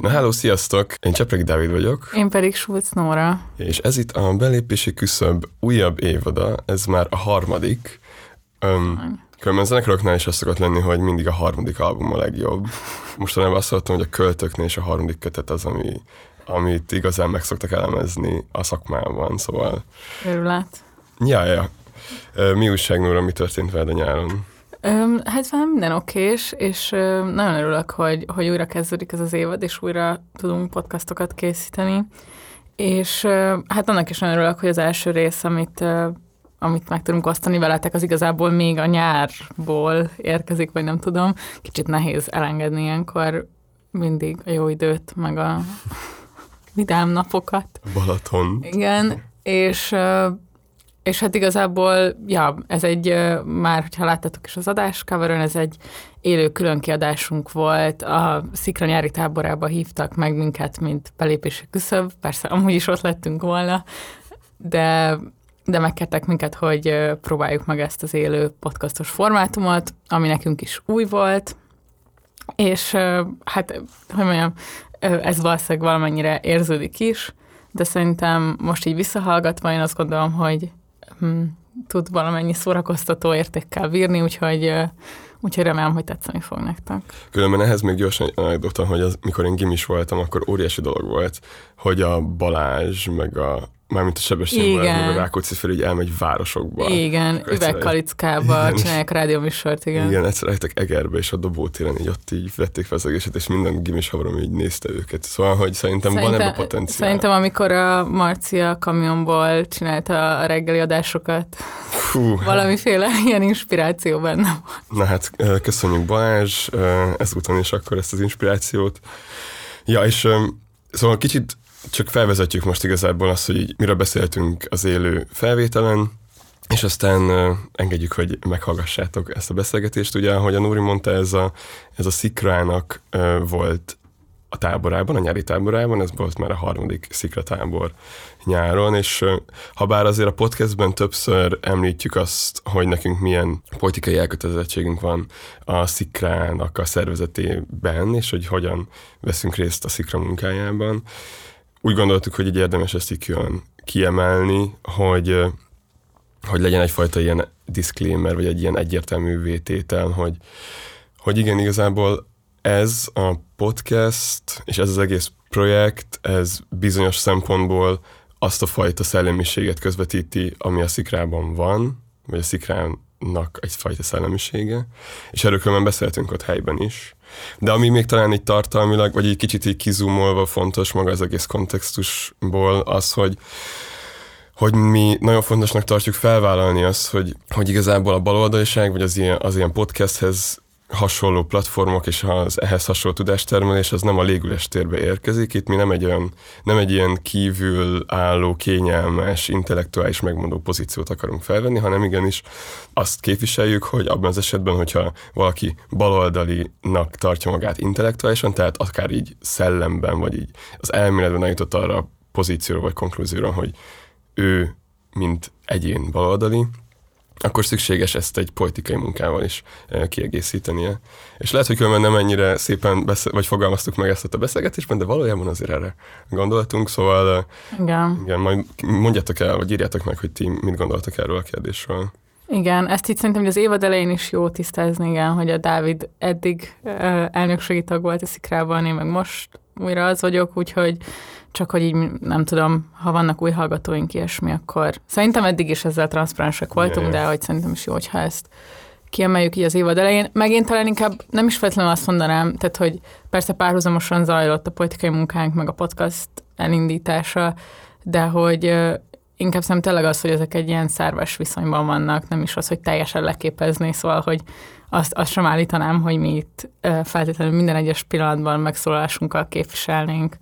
Na, hello, sziasztok! Én Csepregi Dávid vagyok. Én pedig Schulz Nóra. És ez itt a belépési küszöb újabb évada, ez már a harmadik. Um, Különben zenekaroknál is az szokott lenni, hogy mindig a harmadik album a legjobb. Mostanában azt hallottam, hogy a költöknél is a harmadik kötet az, ami, amit igazán meg szoktak elemezni a szakmában, szóval... Örülát. Ja, ja. Mi újság, Nóra, mi történt veled a nyáron? Öm, hát van minden okés, és ö, nagyon örülök, hogy, hogy újra kezdődik ez az évad, és újra tudunk podcastokat készíteni. És ö, hát annak is nagyon örülök, hogy az első rész, amit, ö, amit meg tudunk osztani veletek, az igazából még a nyárból érkezik, vagy nem tudom. Kicsit nehéz elengedni ilyenkor mindig a jó időt, meg a vidám napokat. Balaton. Igen, és és hát igazából, ja, ez egy, már hogyha láttatok is az adás coveron, ez egy élő különkiadásunk volt. A Szikra nyári táborába hívtak meg minket, mint belépési küszöb. Persze, amúgy is ott lettünk volna, de, de megkértek minket, hogy próbáljuk meg ezt az élő podcastos formátumot, ami nekünk is új volt, és hát, hogy mondjam, ez valószínűleg valamennyire érződik is, de szerintem most így visszahallgatva én azt gondolom, hogy hm, tud valamennyi szórakoztató értékkel bírni, úgyhogy, úgyhogy remélem, hogy tetszeni fog nektek. Különben ehhez még gyorsan egy anekdota, hogy az, mikor én gimis voltam, akkor óriási dolog volt, hogy a Balázs, meg a mármint a Sebestyén meg a Rákóczi fel így elmegy városokba. Igen, üvegkalickába csinálják rádióműsort, igen. Igen, egyszer eljöttek Egerbe, és a dobótéren így ott így vették fel az egészet, és minden gimis havarom így nézte őket. Szóval, hogy szerintem, szerintem van ebben potenciál. Szerintem, amikor a Marcia kamionból csinálta a reggeli adásokat, Fú, valamiféle hát. ilyen inspiráció benne. Na hát, köszönjük Balázs, ezúton is akkor ezt az inspirációt. Ja, és szóval kicsit csak felvezetjük most igazából azt, hogy így miről beszéltünk az élő felvételen, és aztán engedjük, hogy meghallgassátok ezt a beszélgetést. Ugye, ahogy a Nóri mondta, ez a, ez a Szikrának volt a táborában, a nyári táborában, ez volt már a harmadik Szikra tábor nyáron, és ha bár azért a podcastben többször említjük azt, hogy nekünk milyen politikai elkötelezettségünk van a Szikrának a szervezetében, és hogy hogyan veszünk részt a Szikra munkájában, úgy gondoltuk, hogy egy érdemes ezt így külön kiemelni, hogy, hogy legyen egyfajta ilyen disclaimer, vagy egy ilyen egyértelmű vététel, hogy, hogy igen, igazából ez a podcast, és ez az egész projekt, ez bizonyos szempontból azt a fajta szellemiséget közvetíti, ami a szikrában van, vagy a szikránnak egyfajta szellemisége, és erről különben beszéltünk ott helyben is, de ami még talán így tartalmilag, vagy egy kicsit így kizumolva fontos maga az egész kontextusból az, hogy hogy mi nagyon fontosnak tartjuk felvállalni azt, hogy, hogy igazából a baloldaliság, vagy az ilyen, az ilyen podcasthez hasonló platformok és az ehhez hasonló tudástermelés az nem a légüles térbe érkezik. Itt mi nem egy olyan, nem egy ilyen kívül álló, kényelmes, intellektuális megmondó pozíciót akarunk felvenni, hanem igenis azt képviseljük, hogy abban az esetben, hogyha valaki baloldalinak tartja magát intellektuálisan, tehát akár így szellemben, vagy így az elméletben eljutott arra a pozícióra vagy konklúzióra, hogy ő, mint egyén baloldali, akkor szükséges ezt egy politikai munkával is e, kiegészítenie. És lehet, hogy különben nem ennyire szépen beszél, vagy fogalmaztuk meg ezt a beszélgetésben, de valójában azért erre gondoltunk, szóval e, igen. igen, majd mondjátok el, vagy írjátok meg, hogy ti mit gondoltak erről a kérdésről. Igen, ezt itt szerintem az évad elején is jó tisztázni, igen, hogy a Dávid eddig e, elnökségi tag volt a Szikrában, én meg most újra az vagyok, úgyhogy csak hogy így nem tudom, ha vannak új hallgatóink ilyesmi, akkor szerintem eddig is ezzel transzparensek voltunk, yeah. de hogy szerintem is jó, hogyha ezt kiemeljük így az évad elején. Meg én talán inkább nem is feltétlenül azt mondanám, tehát hogy persze párhuzamosan zajlott a politikai munkánk, meg a podcast elindítása, de hogy inkább szerintem tényleg az, hogy ezek egy ilyen szerves viszonyban vannak, nem is az, hogy teljesen leképezni, szóval, hogy azt, azt sem állítanám, hogy mi itt feltétlenül minden egyes pillanatban megszólalásunkkal képviselnénk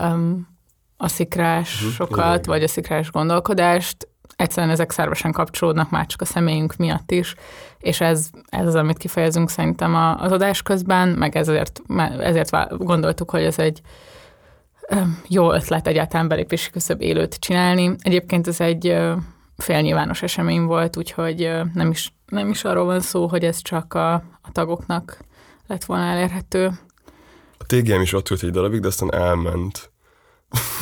um, a szikrásokat, uh-huh. vagy a szikrás gondolkodást, egyszerűen ezek szervesen kapcsolódnak már csak a személyünk miatt is, és ez, ez az, amit kifejezünk szerintem az adás közben, meg ezért, ezért gondoltuk, hogy ez egy jó ötlet egyáltalán belépési küszöbb élőt csinálni. Egyébként ez egy félnyilvános esemény volt, úgyhogy nem is, nem is arról van szó, hogy ez csak a, a tagoknak lett volna elérhető, a TGM is ott ült egy darabig, de aztán elment.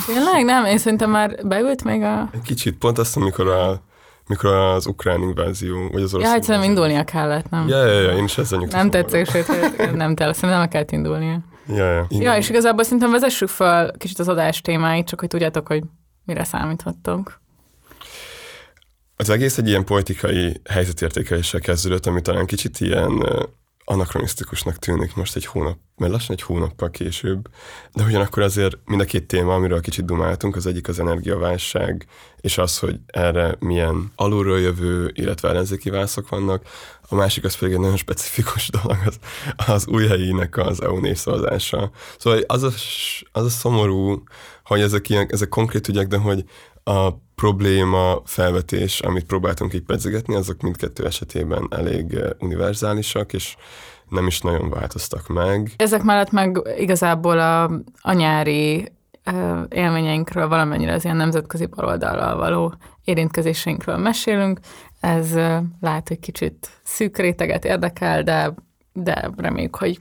Tényleg? Nem, én szerintem már beült még a... Egy kicsit, pont azt, amikor, a, amikor az ukrán invázió, vagy az orosz Ja, hát szerintem indulnia kellett, nem? Ja, ja, ja, én is ezzel Nem tetszik, sőt, nem kell, szerintem nem kellett indulnia. Ja, ja. Igen. Ja, és igazából szerintem vezessük fel kicsit az adás témáit, csak hogy tudjátok, hogy mire számíthattok. Az egész egy ilyen politikai helyzetértékeléssel kezdődött, ami talán kicsit ilyen anakronisztikusnak tűnik most egy hónap, mert lassan egy hónappal később, de ugyanakkor azért mind a két téma, amiről kicsit dumáltunk, az egyik az energiaválság, és az, hogy erre milyen alulról jövő, illetve ellenzéki válaszok vannak, a másik az pedig egy nagyon specifikus dolog, az, az új helyinek az EU népszavazása. Szóval az a, az a szomorú, hogy ezek, ilyen, ezek konkrét ügyek, de hogy a probléma felvetés, amit próbáltunk így pedzegetni, azok mindkettő esetében elég eh, univerzálisak, és nem is nagyon változtak meg. Ezek mellett meg igazából a, a nyári ö, élményeinkről, valamennyire az ilyen nemzetközi baloldallal való érintkezéseinkről mesélünk. Ez ö, lehet, hogy kicsit szűk réteget érdekel, de, de reméljük, hogy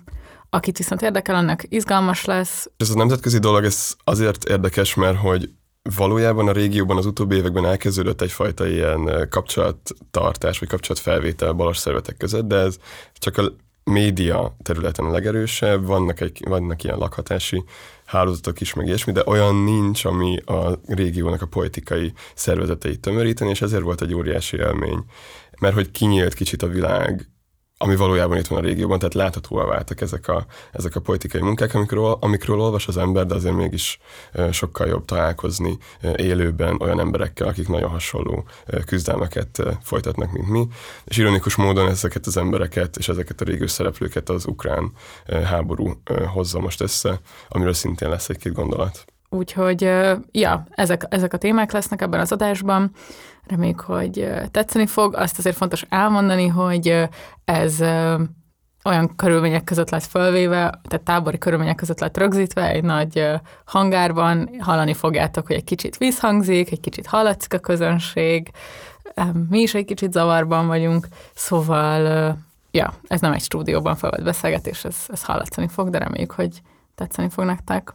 akit viszont érdekel, annak izgalmas lesz. Ez a nemzetközi dolog ez azért érdekes, mert hogy valójában a régióban az utóbbi években elkezdődött egyfajta ilyen kapcsolattartás, vagy kapcsolatfelvétel balos szervezetek között, de ez csak a média területen a legerősebb, vannak, egy, vannak ilyen lakhatási hálózatok is, meg ilyesmi, de olyan nincs, ami a régiónak a politikai szervezeteit tömöríteni, és ezért volt egy óriási élmény. Mert hogy kinyílt kicsit a világ, ami valójában itt van a régióban, tehát láthatóvá váltak ezek a, ezek a politikai munkák, amikről, amikről olvas az ember, de azért mégis sokkal jobb találkozni élőben olyan emberekkel, akik nagyon hasonló küzdelmeket folytatnak, mint mi. És ironikus módon ezeket az embereket és ezeket a régiós szereplőket az ukrán háború hozza most össze, amiről szintén lesz egy-két gondolat. Úgyhogy, ja, ezek, ezek a témák lesznek ebben az adásban. Reméljük, hogy tetszeni fog. Azt azért fontos elmondani, hogy ez olyan körülmények között lett fölvéve, tehát tábori körülmények között lett rögzítve, egy nagy hangárban, hallani fogjátok, hogy egy kicsit vízhangzik, egy kicsit hallatszik a közönség, mi is egy kicsit zavarban vagyunk, szóval, ja, ez nem egy stúdióban felvett beszélgetés, ez, ez hallatszani fog, de reméljük, hogy tetszeni fog nektek.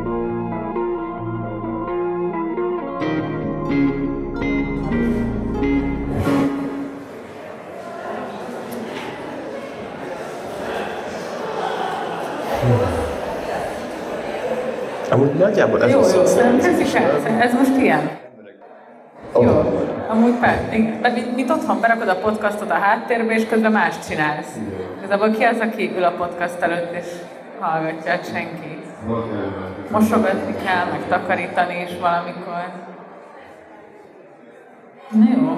Amúgy nagyjából ez Jó, az jó, a szerintem ez is el, ez most ilyen. Jó, amúgy persze. Mert mit, mit otthon berakod a podcastot a háttérbe, és közben más csinálsz. Igazából ki az, aki ül a podcast előtt, és hallgatja, senki. Mosogatni kell, meg takarítani is valamikor. Na jó.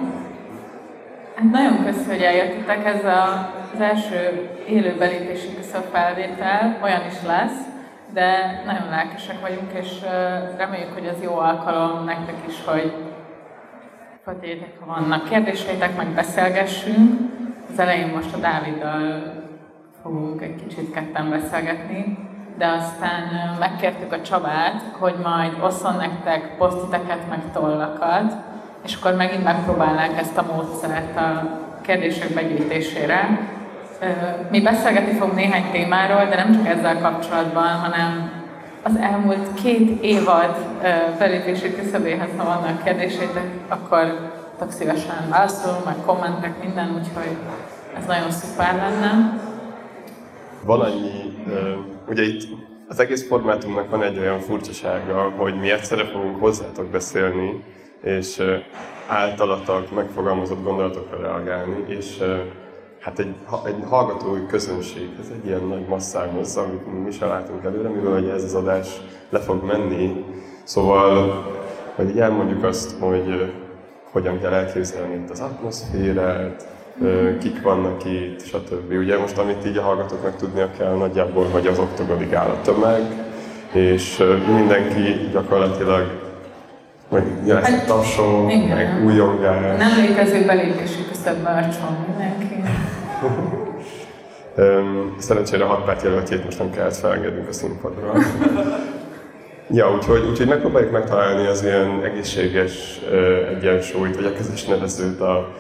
Hát nagyon köszönöm, hogy eljöttetek. Ez a, az első élő belépésünk a felvétel, olyan is lesz, de nagyon lelkesek vagyunk, és reméljük, hogy ez jó alkalom nektek is, hogy Fatérjétek, ha vannak kérdéseitek, meg beszélgessünk. Az elején most a Dáviddal fogunk egy kicsit ketten beszélgetni, de aztán megkértük a Csabát, hogy majd osszon nektek posztiteket, meg tollakat, és akkor megint megpróbálnánk ezt a módszert a kérdések begyűjtésére. Ö, Mi beszélgetni fogunk néhány témáról, de nem csak ezzel kapcsolatban, hanem az elmúlt két évad belépési küszöbéhez, ha vannak kérdéseitek, akkor tök szívesen válaszolunk, meg kommentek, minden, úgyhogy ez nagyon szuper lenne. Van annyi, ugye itt az egész formátumnak van egy olyan furcsasága, hogy mi egyszerre fogunk hozzátok beszélni, és ö, általatok megfogalmazott gondolatokra reagálni, és hát egy, egy hallgatói közönség, ez egy ilyen nagy masszához, amit mi sem látunk előre, mivel hogy ez az adás le fog menni, szóval hogy így elmondjuk azt, hogy hogyan kell elképzelni itt az atmoszférát, kik vannak itt, stb. Ugye most, amit így a hallgatóknak tudnia kell nagyjából, hogy az oktogonig áll a tömeg, és mindenki gyakorlatilag meg lesz Hát, tapsol, igen. meg újongás. Nem létező belépési küszöb bárcson mindenki. Szerencsére a hat párt jelöltjét most nem kellett felengednünk a színpadra. ja, úgyhogy, úgyhogy megpróbáljuk megtalálni az ilyen egészséges ö, egyensúlyt, vagy a közös nevezőt a,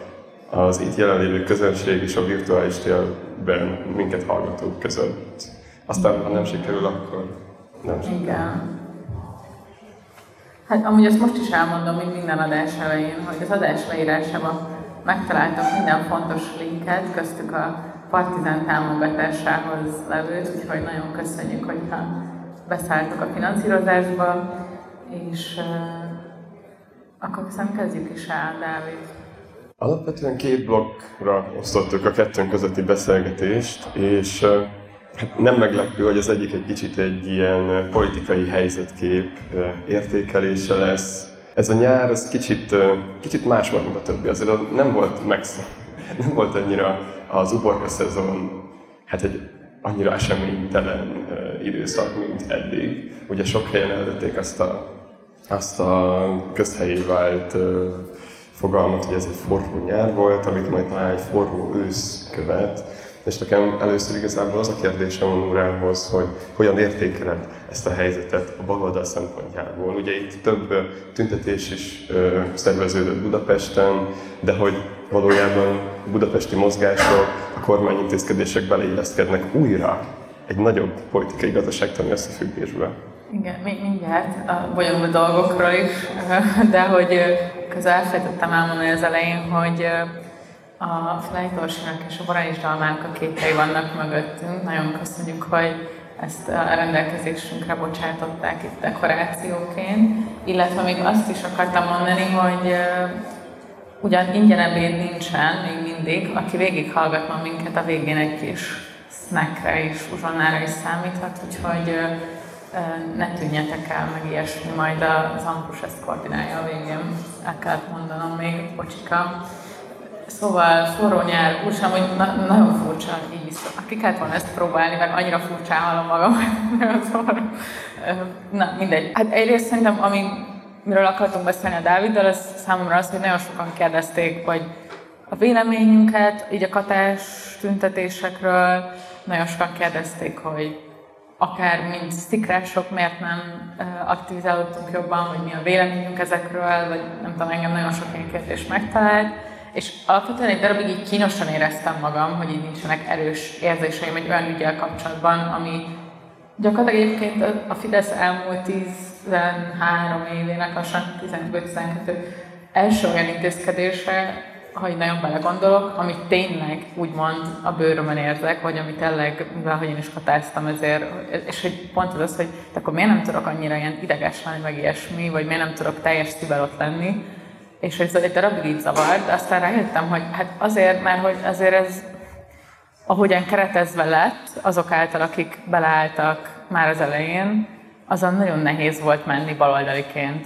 az itt jelenlévő közönség és a virtuális térben minket hallgatók között. Aztán, ha nem sikerül, akkor nem sikerül. Igen. Hát amúgy ezt most is elmondom, mint minden adás elején, hogy az adás leírásában megtaláltam minden fontos linket, köztük a Partizán támogatásához levőt, úgyhogy nagyon köszönjük, hogyha beszálltok a finanszírozásba, és uh, akkor viszont kezdjük is el, Dávid. Alapvetően két blokkra osztottuk a kettőnk közötti beszélgetést, és ö, nem meglepő, hogy az egyik egy kicsit egy ilyen politikai helyzetkép értékelése lesz. Ez a nyár, ez kicsit, kicsit más volt, mint a többi. Azért nem volt megsz... nem volt annyira az uborka szezon, hát egy annyira eseménytelen időszak, mint eddig. Ugye sok helyen elvették azt a, azt a közhelyé vált fogalmat, hogy ez egy forró nyár volt, amit majd talán egy forró ősz követ. És nekem először igazából az a kérdésem a Nórához, hogy hogyan értékeled ezt a helyzetet a baloldal szempontjából. Ugye itt több tüntetés is ö, szerveződött Budapesten, de hogy valójában a budapesti mozgások, a kormányintézkedések beleilleszkednek újra egy nagyobb politikai gazdaságtani összefüggésbe. Igen, mi- mindjárt a bonyolult dolgokról is, de hogy közben elfelejtettem elmondani az elején, hogy a Flejtorsinak és a Borány Dalmának a képei vannak mögöttünk. Nagyon köszönjük, hogy ezt a rendelkezésünkre bocsátották itt dekorációként. Illetve még azt is akartam mondani, hogy ugyan ingyen ebéd nincsen még mindig, aki végighallgatna minket, a végén egy kis snackre és uzsonnára is számíthat, úgyhogy ne tűnjetek el, meg ilyesmi, majd az Ampus ezt koordinálja a végén. El kellett mondanom még, bocsika. Szóval forró nyár, úgy sem, hogy na, nagyon furcsa így vissza. Ki kellett volna ezt próbálni, mert annyira furcsán hallom magam, szóval, Na, mindegy. Hát egyrészt szerintem, ami, miről akartunk beszélni a Dáviddal, az számomra az, hogy nagyon sokan kérdezték, hogy a véleményünket, így a katás tüntetésekről, nagyon sokan kérdezték, hogy akár mint szikrások miért nem aktivizálódtunk jobban, vagy mi a véleményünk ezekről, vagy nem tudom, engem nagyon sok ilyen kérdés megtalált. És alapvetően egy darabig így kínosan éreztem magam, hogy így nincsenek erős érzéseim egy olyan ügyel kapcsolatban, ami gyakorlatilag egyébként a- Fidesz elmúlt 13 évének, lassan 15-12 első olyan intézkedése, ha így nagyon belegondolok, amit tényleg úgymond a bőrömön érzek, vagy amit tényleg, mivel hogy én is hatáztam ezért, és hogy pont az az, hogy akkor miért nem tudok annyira ilyen ideges lenni, meg ilyesmi, vagy miért nem tudok teljes szívvel ott lenni, és ez egy darabig így zavart, aztán rájöttem, hogy hát azért, mert hogy azért ez ahogyan keretezve lett, azok által, akik beleálltak már az elején, azon nagyon nehéz volt menni baloldaliként.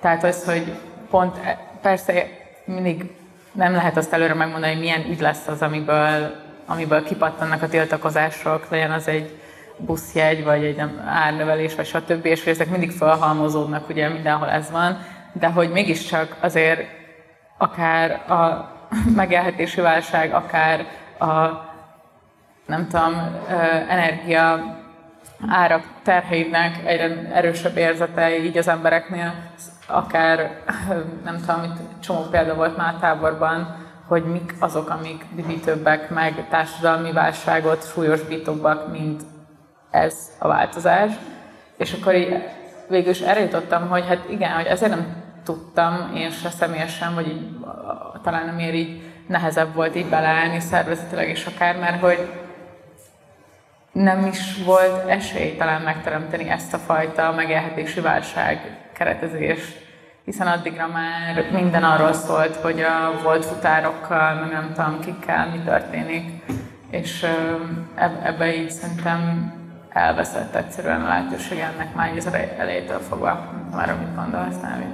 Tehát az, hogy pont, e- persze mindig nem lehet azt előre megmondani, hogy milyen ügy lesz az, amiből, amiből kipattannak a tiltakozások, legyen az egy buszjegy, vagy egy árnövelés, vagy stb. És hogy ezek mindig felhalmozódnak, ugye mindenhol ez van, de hogy mégiscsak azért akár a megélhetési válság, akár a nem tudom, energia árak terheinek egyre erősebb érzete így az embereknél, akár nem tudom, itt csomó példa volt már táborban, hogy mik azok, amik dühítőbbek, meg társadalmi válságot súlyosbítóbbak, mint ez a változás. És akkor így végül is erre jutottam, hogy hát igen, hogy ezért nem tudtam én se személyesen, vagy így, talán amiért így nehezebb volt így beleállni szervezetileg is akár, mert hogy nem is volt esély talán megteremteni ezt a fajta megélhetési válság keretezést, hiszen addigra már minden arról szólt, hogy a volt futárokkal, nem tudom kikkel, mi történik, és ebbe így szerintem elveszett egyszerűen a lehetőség ennek már az elej- elejétől fogva. Nem tudom, Arra mit gondolsz, Návi?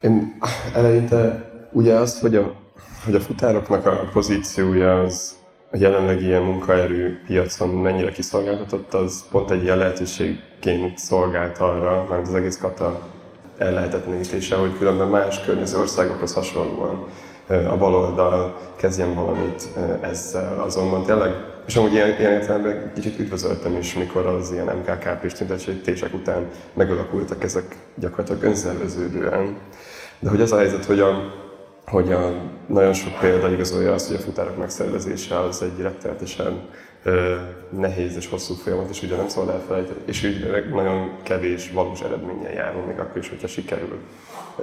Én eleinte ugye azt, hogy a hogy a futároknak a pozíciója az a jelenlegi ilyen munkaerő piacon mennyire kiszolgáltatott, az pont egy ilyen lehetőségként szolgált arra, mert az egész kata ellehetetlenítése, hogy különben más környező országokhoz hasonlóan a baloldal kezdjen valamit ezzel. Azonban tényleg, és amúgy ilyen, ilyen értelemben kicsit üdvözöltem is, mikor az ilyen MKKP-s tüntetések után megalakultak ezek gyakorlatilag önszerveződően. De hogy az a helyzet, hogy a, hogy a, nagyon sok példa igazolja azt, hogy a futárok megszervezése az egy rettenetesen nehéz és hosszú folyamat, és ugye nem szabad elfelejteni, és úgy nagyon kevés valós eredménnyel járunk, még akkor is, hogyha sikerül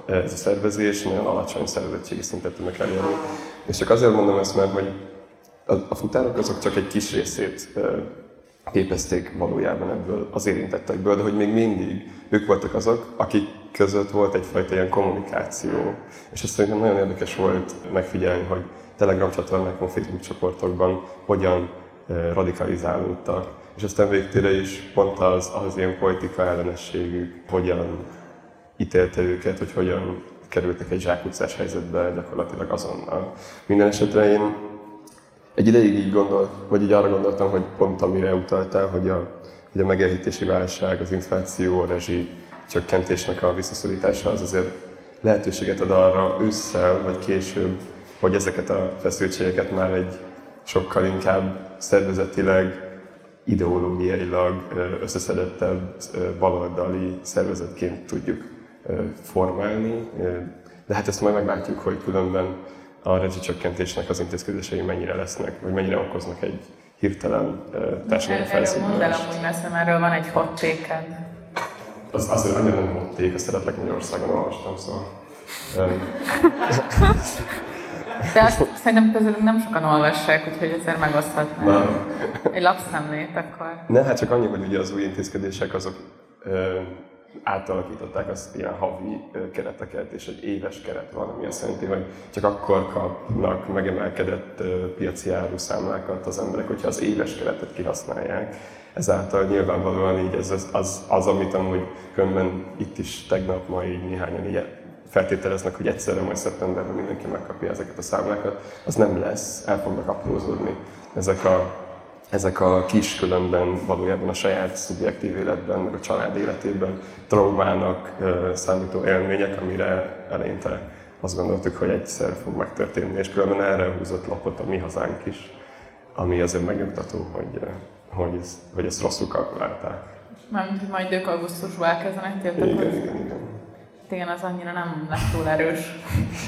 ez a szervezés, nagyon alacsony szervezettségi szintet tudnak elérni. És csak azért mondom ezt, mert hogy a, futárok azok csak egy kis részét képezték valójában ebből az érintettekből, de hogy még mindig ők voltak azok, akik között volt egyfajta ilyen kommunikáció. És ez szerintem nagyon érdekes volt megfigyelni, hogy Telegram csatornákon, Facebook csoportokban hogyan radikalizálódtak. És aztán végtére is pont az, az ilyen politika ellenességük, hogyan ítélte őket, hogy hogyan kerültek egy zsákutcás helyzetbe gyakorlatilag azonnal. Minden esetre én egy ideig így gondolt, vagy így arra gondoltam, hogy pont amire utaltál, hogy a, hogy a megélhetési válság, az infláció, a rezsi csökkentésnek a visszaszorítása az azért lehetőséget ad arra ősszel vagy később, hogy ezeket a feszültségeket már egy sokkal inkább szervezetileg, ideológiailag összeszedettebb baloldali szervezetként tudjuk formálni. De hát ezt majd meglátjuk, hogy különben a rezsicsökkentésnek az intézkedései mennyire lesznek, vagy mennyire okoznak egy hirtelen társadalmi felszínálást. Mondd el amúgy, mert erről van egy hot take Az, azért annyira nem hot take, azt szeretlek Magyarországon olvastam, szóval. De azt szerintem közülünk nem sokan olvassák, úgyhogy ezért megoszthatnám. Egy lapszemlét akkor. Ne, hát csak annyi, hogy ugye az új intézkedések azok átalakították azt ilyen havi kereteket, és egy éves keret van, ami azt jelenti, hogy csak akkor kapnak megemelkedett piaci áruszámlákat az emberek, hogyha az éves keretet kihasználják. Ezáltal nyilvánvalóan így ez az, az, az amit amúgy különben itt is tegnap, ma így néhányan így feltételeznek, hogy egyszerre majd szeptemberben mindenki megkapja ezeket a számlákat, az nem lesz, el fognak aprózódni ezek a, ezek a kis különben valójában a saját szubjektív életben, meg a család életében traumának számító élmények, amire eleinte azt gondoltuk, hogy egyszer fog megtörténni, és különben erre húzott lapot a mi hazánk is, ami azért megnyugtató, hogy, hogy, ezt, hogy ezt rosszul kalkulálták. Mármint, hogy majd ők augusztusban elkezdenek tiltakozni? Igen, igen, igen. Igen, az annyira nem lesz túl erős.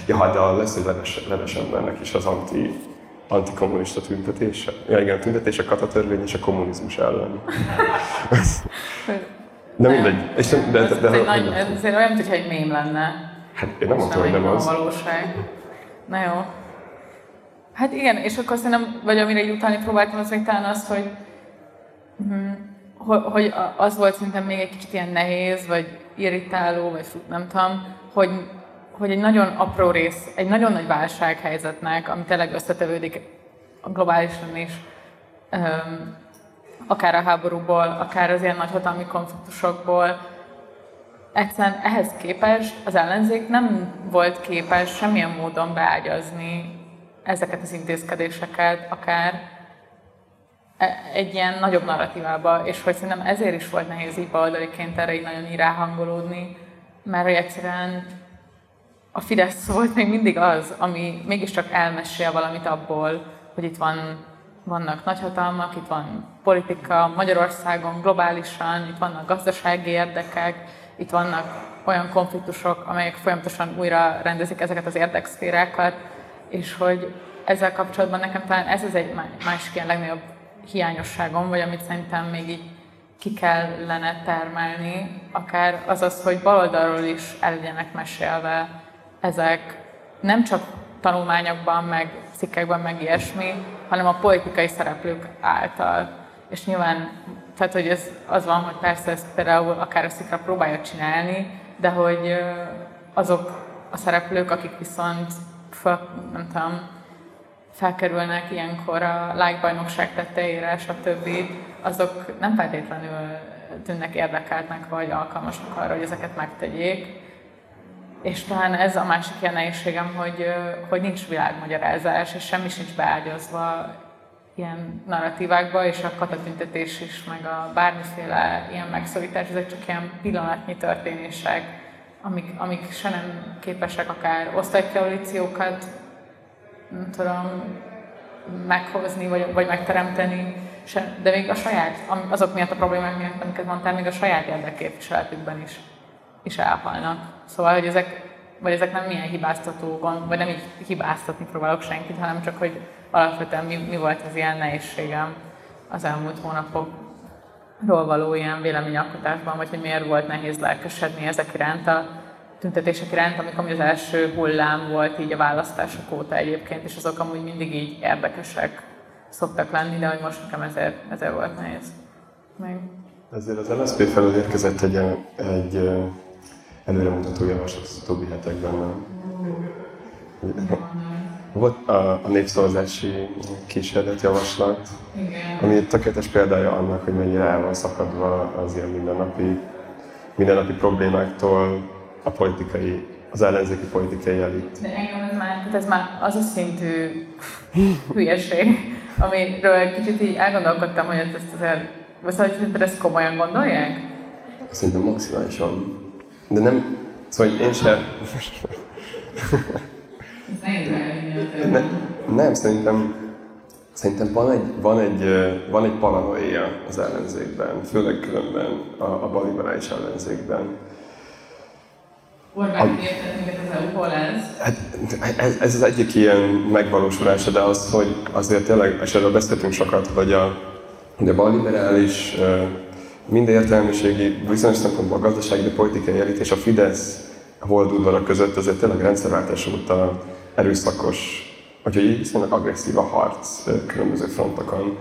ja, hát de lesz egy leves, leves embernek is az anti, antikommunista tüntetése. Ja, igen, tüntetés a katatörvény és a kommunizmus ellen. de mindegy. És nem, de, de, de, ez, nagy, ez azért olyan, mintha egy mém lenne. Hát én nem mondtam, hogy nem az. A valóság. Na jó. Hát igen, és akkor szerintem, vagy amire így utáni próbáltam, az még talán az, hogy, hm, hogy az volt szerintem még egy kicsit ilyen nehéz, vagy irritáló, vagy nem tudom, hogy, hogy egy nagyon apró rész, egy nagyon nagy válsághelyzetnek, ami tényleg összetevődik globálisan is, akár a háborúból, akár az ilyen nagyhatalmi konfliktusokból, egyszerűen ehhez képest az ellenzék nem volt képes semmilyen módon beágyazni ezeket az intézkedéseket, akár e, egy ilyen nagyobb narratívába, és hogy szerintem ezért is volt nehéz így baloldaliként erre így nagyon így ráhangolódni, mert hogy egyszerűen a Fidesz volt még mindig az, ami mégiscsak elmesél valamit abból, hogy itt van, vannak nagyhatalmak, itt van politika Magyarországon, globálisan, itt vannak gazdasági érdekek, itt vannak olyan konfliktusok, amelyek folyamatosan újra rendezik ezeket az érdekszférákat, és hogy ezzel kapcsolatban nekem talán ez az egy másik ilyen legnagyobb hiányosságom, vagy amit szerintem még így ki kellene termelni, akár az az, hogy baloldalról is el legyenek mesélve ezek nem csak tanulmányokban, meg cikkekben, meg ilyesmi, hanem a politikai szereplők által. És nyilván, tehát hogy ez az van, hogy persze ezt például akár a szikra próbálja csinálni, de hogy azok a szereplők, akik viszont fel, nem tudom, felkerülnek ilyenkor a lájkbajnokság tetejére, stb., azok nem feltétlenül tűnnek érdekeltnek vagy alkalmasnak arra, hogy ezeket megtegyék. És talán ez a másik ilyen nehézségem, hogy, hogy nincs világmagyarázás, és semmi sincs beágyazva ilyen narratívákba, és a katatüntetés is, meg a bármiféle ilyen megszorítás, ezek csak ilyen pillanatnyi történések, amik, amik se nem képesek akár osztálykoalíciókat, nem tudom, meghozni, vagy, vagy megteremteni, se, de még a saját, azok miatt a problémák miatt, amiket mondtál, még a saját érdekképviseletükben is, is elhalnak. Szóval, hogy ezek, vagy ezek nem milyen hibáztató gond, vagy nem így hibáztatni próbálok senkit, hanem csak, hogy alapvetően mi, mi volt az ilyen nehézségem az elmúlt hónapokról való ilyen véleményalkotásban, vagy hogy miért volt nehéz lelkesedni ezek iránt a tüntetések iránt, amik ami az első hullám volt így a választások óta egyébként, és azok amúgy mindig így érdekesek szoktak lenni, de hogy most nekem ezért, ezért volt nehéz. Meg. Ezért az LSZP felől érkezett egy, egy előremutató javaslat az utóbbi hetekben. Nem? Volt a, a népszavazási kísérletjavaslat, ami egy tökéletes példája annak, hogy mennyire el van szakadva az ilyen mindennapi, mindennapi problémáktól a politikai, az ellenzéki politikai elit. De engem ez már, ez már az a szintű hülyeség, amiről kicsit így elgondolkodtam, hogy ezt azért, vagy hogy ezt komolyan gondolják? Szerintem maximálisan. De nem, szóval én sem... ne, nem, szerintem, szerintem van egy, van egy, van egy paranoia az ellenzékben, főleg különben a, a baliberális ellenzékben. Orbán hol ez? Hát ez, ez az egyik ilyen megvalósulása, de az, hogy azért tényleg, és erről beszéltünk sokat, hogy a, hogy a balliberális mind értelmiségi, bizonyos szempontból gazdasági, de politikai elit és a Fidesz holdudvara között azért tényleg rendszerváltás óta erőszakos, vagy hogy viszonylag agresszív a harc különböző frontokon.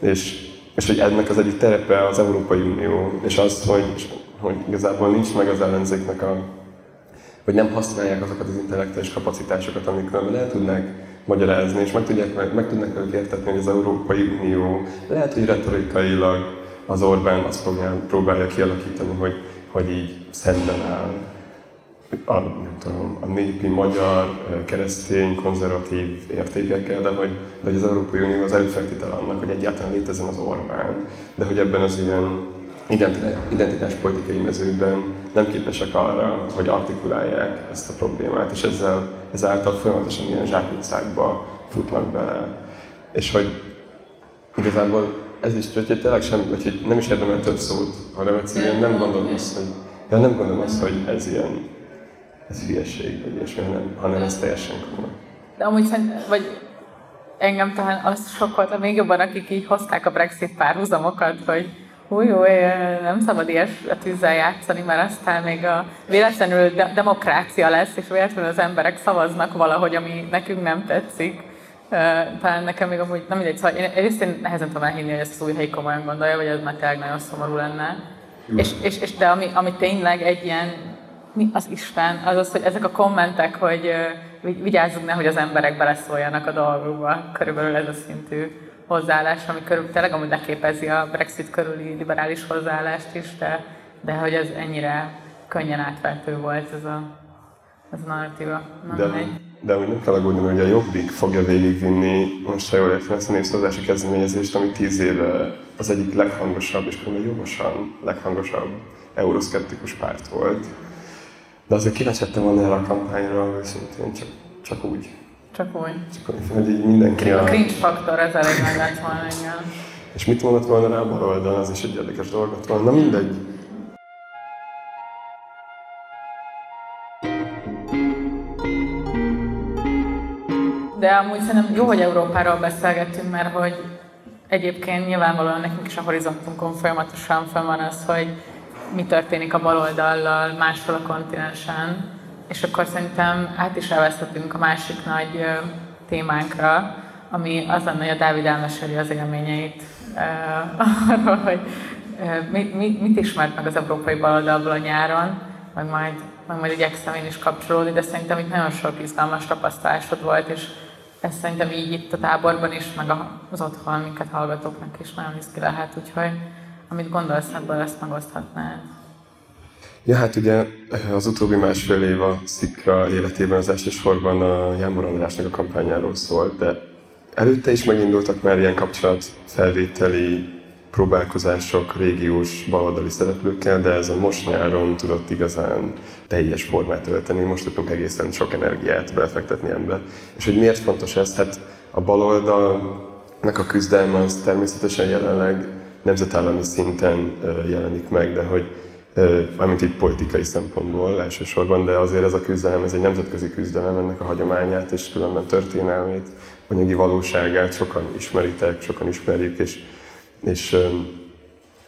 És, és hogy ennek az egyik terepe az Európai Unió, és az, hogy, hogy igazából nincs meg az ellenzéknek a hogy nem használják azokat az intellektuális kapacitásokat, amikről el tudnak magyarázni, és meg, tudják, meg, meg tudnak velük értetni, hogy az Európai Unió lehet, hogy retorikailag az Orbán azt próbál, próbálja kialakítani, hogy, hogy így szemben áll a, nem tudom, a népi, magyar, keresztény, konzervatív értékekkel, de hogy, de hogy az Európai Unió az előfeltétel annak, hogy egyáltalán létezzen az Orbán, de hogy ebben az ilyen identitás politikai mezőben nem képesek arra, hogy artikulálják ezt a problémát, és ezzel, ezáltal folyamatosan ilyen zsákutcákba futnak bele. És hogy igazából ez is, hogy tényleg sem, hogy nem is érdemel több szót, hanem egyszerűen nem gondolom azt, hogy, ja, nem gondolom azt, hogy ez ilyen, ez hülyeség, vagy ilyesmi, hanem, hanem ez teljesen komoly. De amúgy szerint, vagy engem talán azt sokkolta még jobban, akik így hozták a Brexit párhuzamokat, hogy új, új, nem szabad ilyes a tűzzel játszani, mert aztán még a véletlenül de- demokrácia lesz, és véletlenül az emberek szavaznak valahogy, ami nekünk nem tetszik. Talán nekem még amúgy, nem mindegy, szóval én egyrészt én nehezen tudom elhinni, hogy ezt az új helyi komolyan gondolja, vagy ez már tényleg nagyon szomorú lenne. És, és, és, de ami, ami tényleg egy ilyen, mi az Isten, az az, hogy ezek a kommentek, hogy vigyázzunk ne, hogy az emberek beleszóljanak a dolgokba, körülbelül ez a szintű hozzáállás, ami körül, tényleg amúgy leképezi a Brexit körüli liberális hozzáállást is, de, de hogy ez ennyire könnyen átvető volt ez a, ez a narratíva. de, de úgy nem kell aggódni, hogy a Jobbik fogja végigvinni, most ha jól értem, ezt a népszavazási kezdeményezést, ami tíz éve az egyik leghangosabb, és például jogosan leghangosabb euroszkeptikus párt volt. De azért kíváncsi volna erre a kampányra, őszintén, csak, csak úgy. Csak úgy. Csak úgy, hogy így mindenki a... A cringe faktor, ez elég nagy lett volna, igen. És mit mondott volna rá a bal oldalon, az is egy érdekes dolgot volna. Na mindegy. De amúgy szerintem jó, hogy Európáról beszélgettünk, mert hogy egyébként nyilvánvalóan nekünk is a horizontunkon folyamatosan fel van az, hogy mi történik a baloldallal máshol a kontinensen, és akkor szerintem át is elveszhetünk a másik nagy témánkra, ami az lenne, hogy a Dávid elmeséli az élményeit arról, hogy mit, mit, mit ismert meg az európai baloldalból a nyáron, meg majd, meg majd igyekszem én is kapcsolódni, de szerintem itt nagyon sok izgalmas tapasztalásod volt, és ez szerintem így itt a táborban is, meg az otthon, minket hallgatóknak is nagyon izgi lehet, úgyhogy amit gondolsz ebből, ezt megoszthatnád. Ja, hát ugye az utóbbi másfél év a Szikra életében az elsősorban a Jámbor Andrásnak a kampányáról szólt, de előtte is megindultak már ilyen kapcsolatfelvételi próbálkozások régiós baloldali szereplőkkel, de ez a most nyáron tudott igazán teljes formát ölteni. Most tudtunk egészen sok energiát befektetni ebbe. És hogy miért fontos ez? Hát a baloldalnak a küzdelme az természetesen jelenleg nemzetállami szinten jelenik meg, de hogy mármint így politikai szempontból elsősorban, de azért ez a küzdelem, ez egy nemzetközi küzdelem, ennek a hagyományát és különben történelmét, anyagi valóságát sokan ismeritek, sokan ismerjük, és, és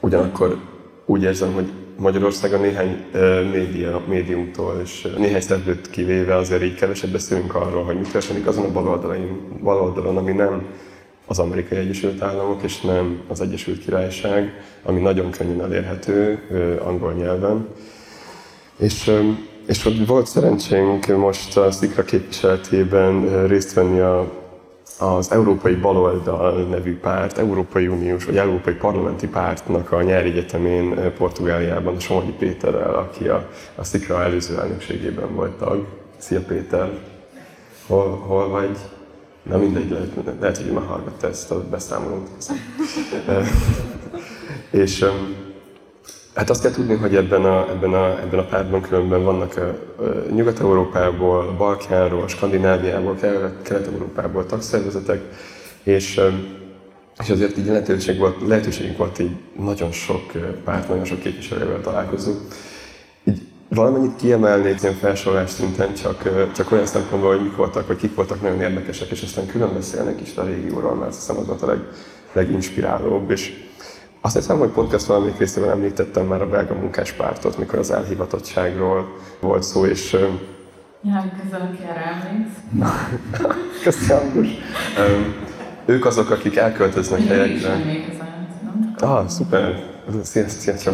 ugyanakkor úgy érzem, hogy Magyarországon néhány média, médiumtól és néhány szereplőt kivéve azért így keveset beszélünk arról, hogy mi történik azon a baloldalon, baloldalon, ami nem az Amerikai Egyesült Államok, és nem az Egyesült Királyság, ami nagyon könnyen elérhető angol nyelven. És, és volt szerencsénk most a Szikra képviseletében részt venni a, az Európai Baloldal nevű párt, Európai Uniós vagy Európai Parlamenti Pártnak a nyári egyetemén Portugáliában, Somogyi Péterrel, aki a, a Szikra előző elnökségében volt tag. Szia Péter! Hol, hol vagy? Na mindegy, lehet, lehet hogy már hallgatta ezt a beszámolót. és hát azt kell tudni, hogy ebben a, ebben a, ebben a pártban különben vannak a, a Nyugat-Európából, Balkánról, Skandináviából, Kelet-Európából tagszervezetek, és, és azért így lehetőség volt, lehetőségünk volt így nagyon sok párt, nagyon sok képviselővel találkozni valamennyit kiemelnék ilyen felsorolás szinten, csak, csak olyan szempontból, hogy mik voltak, vagy kik voltak nagyon érdekesek, és aztán külön beszélnek is a régióról, mert azt hiszem az volt a leg, leginspirálóbb. És azt hiszem, hogy podcast valamelyik részében említettem már a belga munkáspártot, mikor az elhivatottságról volt szó, és Ja, köszönöm, ki erre Köszönöm, Ők azok, akik elköltöznek helyekre. Ah, szuper. Szia, szia, szia.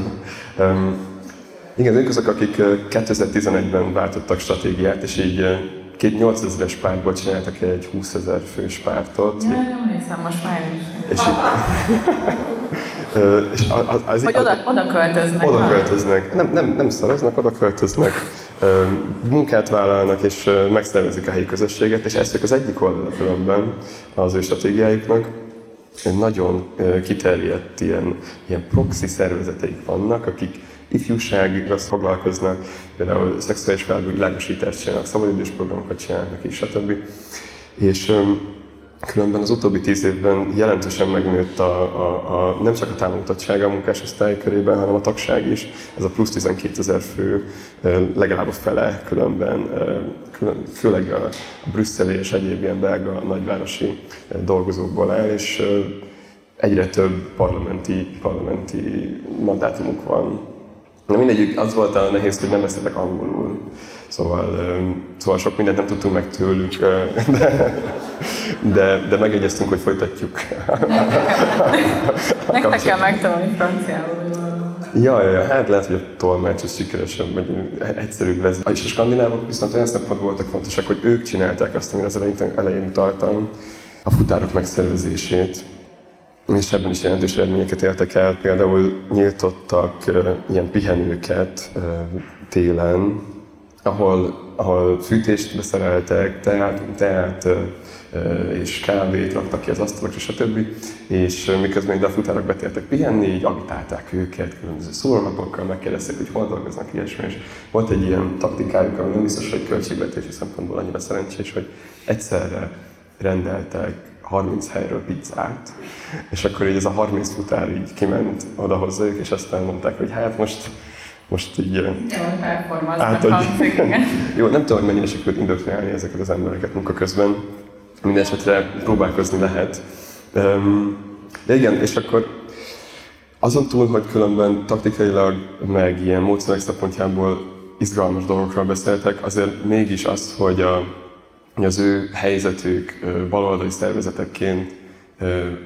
Igen, ők azok, akik 2011-ben váltottak stratégiát, és így két 8000-es pártból csináltak egy 20 ezer fős pártot. Ja, nem hiszem, most már is. És, és az, az, hogy oda, oda költöznek. Oda költöznek. Nem, nem, nem szaroznak, oda költöznek. Munkát vállalnak, és megszervezik a helyi közösséget, és ezt az egyik oldala különben az ő stratégiájuknak. Nagyon kiterjedt ilyen, ilyen proxy szervezeteik vannak, akik ifjúságra foglalkoznak, például szexuális felvilágosítást csinálnak, szabadidős programokat csinálnak, és stb. És Különben az utóbbi tíz évben jelentősen megnőtt a, a, a, nem csak a támogatottsága a munkásosztály körében, hanem a tagság is. Ez a plusz 12 ezer fő, legalább a fele különben, külön, főleg a, a brüsszeli és egyéb ilyen belga nagyvárosi dolgozókból áll, és egyre több parlamenti, parlamenti mandátumuk van Na mindegyik, az volt a nehéz, hogy nem beszéltek angolul. Szóval, szóval sok mindent nem tudtunk meg tőlük, de, de, de megegyeztünk, hogy folytatjuk. Nektek kell megtanulni franciául. Ja, ja, ja, hát lehet, hogy a tolmács az sikeresebb, vagy egyszerűbb lesz. És a skandinávok viszont olyan szempontból voltak fontosak, hogy ők csinálták azt, amire az elején, elején utaltam, a futárok megszervezését és ebben is jelentős eredményeket értek el. Például nyíltottak uh, ilyen pihenőket uh, télen, ahol, ahol fűtést beszereltek, teát, teát és kávét raktak ki az asztalokra, stb. És miközben ide a futárok betértek pihenni, így agitálták őket különböző szólapokkal, megkérdezték, hogy hol dolgoznak, ilyesmi. És volt egy ilyen taktikájuk, ami nem biztos, hogy költségvetési szempontból annyira szerencsés, hogy egyszerre rendeltek 30 helyről pizzát, és akkor így ez a 30 futár így kiment oda hozzájuk, és aztán mondták, hogy hát most most így... Jó, át, hogy, Jó, nem tudom, hogy mennyire sikerült indoktrinálni ezeket az embereket munka közben. Minden esetre próbálkozni lehet. De igen, és akkor azon túl, hogy különben taktikailag, meg ilyen módszerek szempontjából izgalmas dolgokról beszéltek, azért mégis az, hogy a, hogy az ő helyzetük baloldali szervezetekként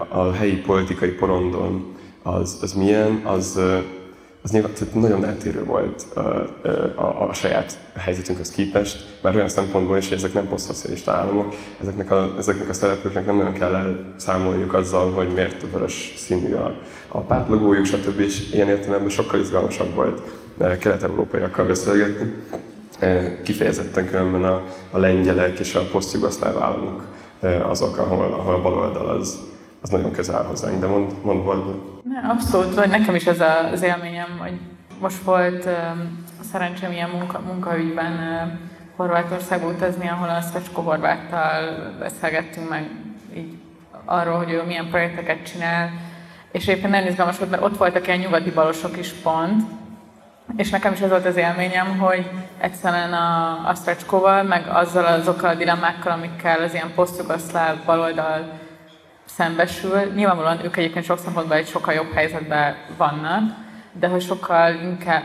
a helyi politikai porondon az, az milyen, az, az nyilván nagyon eltérő volt a, a, a saját helyzetünkhöz képest, már olyan szempontból is, hogy ezek nem posztszocialista államok, ezeknek a, ezeknek a szereplőknek nem nagyon kell elszámolniuk azzal, hogy miért a vörös színű a, a pártlogójuk, stb. És ilyen értelemben sokkal izgalmasabb volt kelet-európaiakkal beszélgetni. Kifejezetten különben a, a lengyelek és a posztjugoszláv államok azok, ahol, ahol a baloldal az, az nagyon közel hozzánk, de mond, mond valami. Abszolút, vagy nekem is ez az élményem, hogy most volt szerencsém ilyen munka, munkaügyben Horvátországba utazni, ahol a Szecsko Horváttal beszélgettünk meg így arról, hogy ő milyen projekteket csinál, és éppen nagyon izgalmas volt, mert ott voltak ilyen nyugati balosok is pont, és nekem is ez volt az élményem, hogy egyszerűen a, a Stretchkóval, meg azzal azokkal a dilemmákkal, amikkel az ilyen posztjugoszláv baloldal szembesül, nyilvánvalóan ők egyébként sok szempontból egy sokkal jobb helyzetben vannak, de hogy sokkal inkább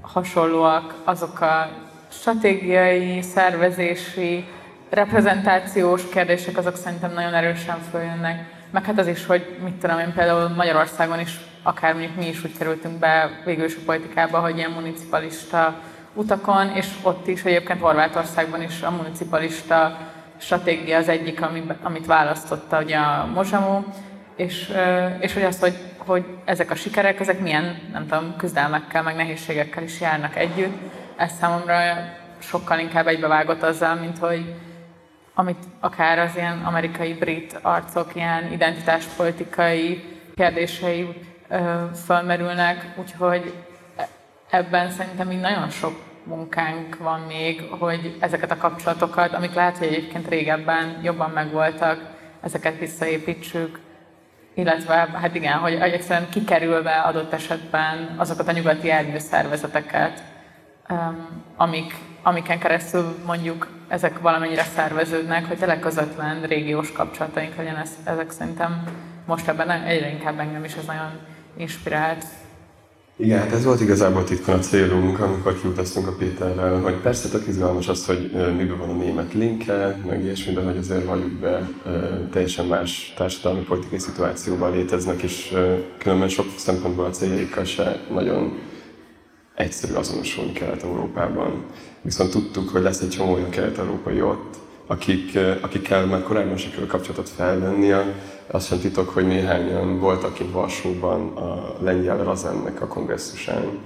hasonlóak azok a stratégiai, szervezési, reprezentációs kérdések, azok szerintem nagyon erősen följönnek. Meg hát az is, hogy mit tudom én például Magyarországon is, akár mondjuk mi is úgy kerültünk be végül is a politikába, hogy ilyen municipalista utakon, és ott is egyébként Horvátországban is a municipalista stratégia az egyik, amit választotta ugye a Mozsamó, és, és hogy azt, hogy, hogy ezek a sikerek, ezek milyen, nem tudom, küzdelmekkel, meg nehézségekkel is járnak együtt. Ez számomra sokkal inkább egybevágott azzal, mint hogy amit akár az ilyen amerikai-brit arcok ilyen identitáspolitikai kérdései felmerülnek, úgyhogy ebben szerintem még nagyon sok munkánk van még, hogy ezeket a kapcsolatokat, amik lehet, hogy egyébként régebben jobban megvoltak, ezeket visszaépítsük, illetve hát igen, hogy egyszerűen kikerülve adott esetben azokat a nyugati szervezeteket, amik, amiken keresztül mondjuk ezek valamennyire szerveződnek, hogy tényleg közvetlen régiós kapcsolataink legyen, ezek szerintem most ebben egyre inkább engem is ez nagyon inspirált. Igen, hát ez volt igazából titkon a célunk, amikor kiutaztunk a Péterrel, hogy persze tök izgalmas az, hogy miben van a német linke, meg ilyesmi, de hogy azért valljuk be, teljesen más társadalmi politikai szituációban léteznek, és különben sok szempontból a céljaikkal se nagyon egyszerű azonosulni Kelet-Európában. Viszont tudtuk, hogy lesz egy csomó olyan kelet-európai ott, akik, akikkel már korábban sikerült kapcsolatot felvenni. Azt sem titok, hogy néhányan voltak kint Varsóban a lengyel Razennek a kongresszusán.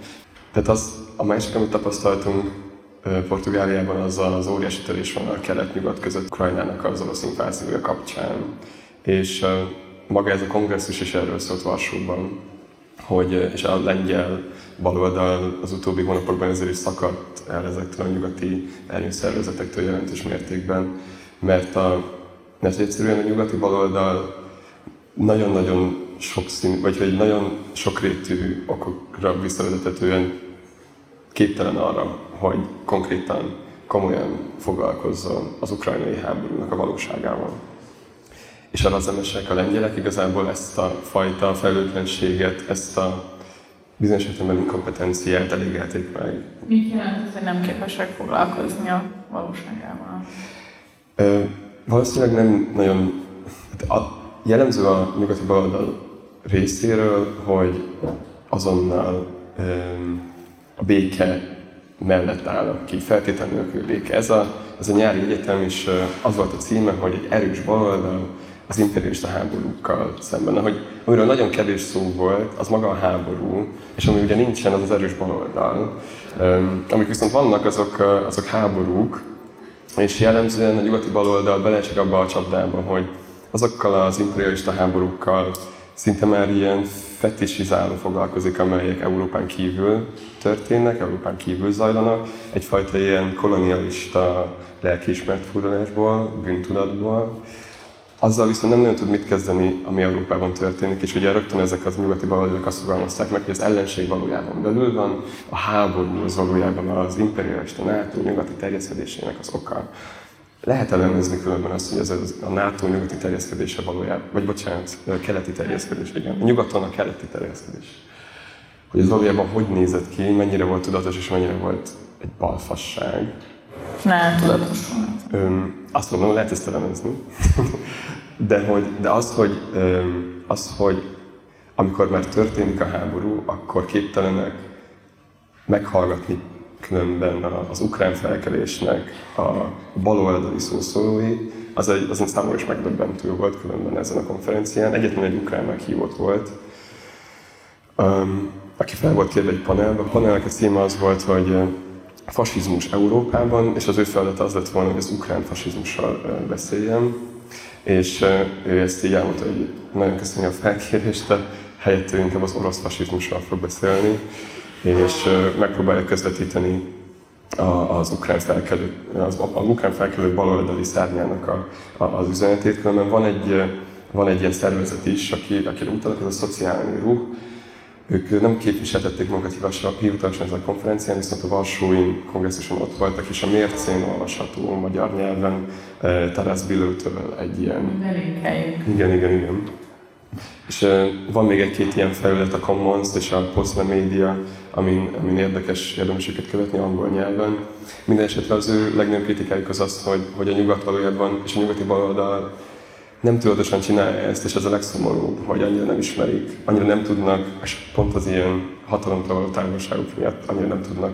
Tehát az, a másik, amit tapasztaltunk Portugáliában, az az óriási törés van a kelet-nyugat között Ukrajnának az orosz inváziója kapcsán. És maga ez a kongresszus is erről szólt Varsóban, hogy, és a lengyel baloldal az utóbbi hónapokban ezért is szakadt el ezektől a nyugati erőszervezetektől jelentős mértékben, mert, a, mert egyszerűen a nyugati baloldal nagyon-nagyon sokszínű, vagy egy nagyon sokrétű okokra visszavezethetően képtelen arra, hogy konkrétan komolyan foglalkozzon az ukrajnai háborúnak a valóságával. És a razemesek, a lengyelek igazából ezt a fajta felelőtlenséget, ezt a bizonyos értelemben inkompetenciát elégelték meg. Mit jelent hogy nem képesek foglalkozni a valóságával? Ö, valószínűleg nem nagyon... Hát a, jellemző a nyugati baloldal részéről, hogy azonnal ö, a béke mellett állnak ki, feltétel nélkül béke. Ez a, ez a nyári egyetem is az volt a címe, hogy egy erős baloldal az imperialista háborúkkal szemben. Ahogy, amiről nagyon kevés szó volt, az maga a háború, és ami ugye nincsen, az az erős baloldal. Amik viszont vannak, azok, azok háborúk, és jellemzően a nyugati baloldal belecsek abba a csapdába, hogy azokkal az imperialista háborúkkal szinte már ilyen fetisizáló foglalkozik, amelyek Európán kívül történnek, Európán kívül zajlanak, egyfajta ilyen kolonialista lelkiismert furdalásból, bűntudatból, azzal viszont nem nagyon tud mit kezdeni, ami Európában történik, és ugye rögtön ezek az nyugati baloldalak azt fogalmazták meg, hogy az ellenség valójában belül van, a háború az valójában az imperialista NATO nyugati terjeszkedésének az oka. Lehet elemezni különben azt, hogy ez a NATO nyugati terjeszkedése valójában, vagy bocsánat, keleti terjeszkedés, igen, nyugaton a keleti terjeszkedés. Hogy ez valójában hogy nézett ki, mennyire volt tudatos és mennyire volt egy balfasság. Nem, tudatos azt mondom, lehet ezt elemezni. de, hogy, de az, hogy, az, hogy amikor már történik a háború, akkor képtelenek meghallgatni különben az ukrán felkelésnek a baloldali szószólói, az egy, az számomra is megdöbbentő volt különben ezen a konferencián. Egyetlen egy ukrán meghívott volt, aki fel volt kérve egy panelbe. A panelnek a címe az volt, hogy fasizmus Európában, és az ő feladata az lett volna, hogy az ukrán fasizmussal beszéljem. És ő ezt így elmondta, hogy nagyon köszönjük a felkérést, de helyett ő inkább az orosz fasizmussal fog beszélni, és megpróbálja közvetíteni az ukrán felkelő, az, az ukrán felkelő baloldali szárnyának a, a, az üzenetét, különben van egy, van egy ilyen szervezet is, aki, akire utalak, ez a szociálni ruh, ők nem képviseltették magukat hivatalosan ezen a konferencián, viszont a Varsói kongresszuson ott voltak, és a mércén olvasható magyar nyelven Tarász Billőtől egy ilyen... Igen, igen, igen. És van még egy-két ilyen felület, a Commons és a Postman Media, amin, amin érdekes, érdemes őket követni angol nyelven. Minden esetre az ő legnagyobb kritikájuk az az, hogy, hogy a nyugat valójában és a nyugati baloldal nem tudatosan csinálja ezt, és ez a legszomorúbb, hogy annyira nem ismerik, annyira nem tudnak, és pont az ilyen hatalomtól való távolságuk miatt annyira nem tudnak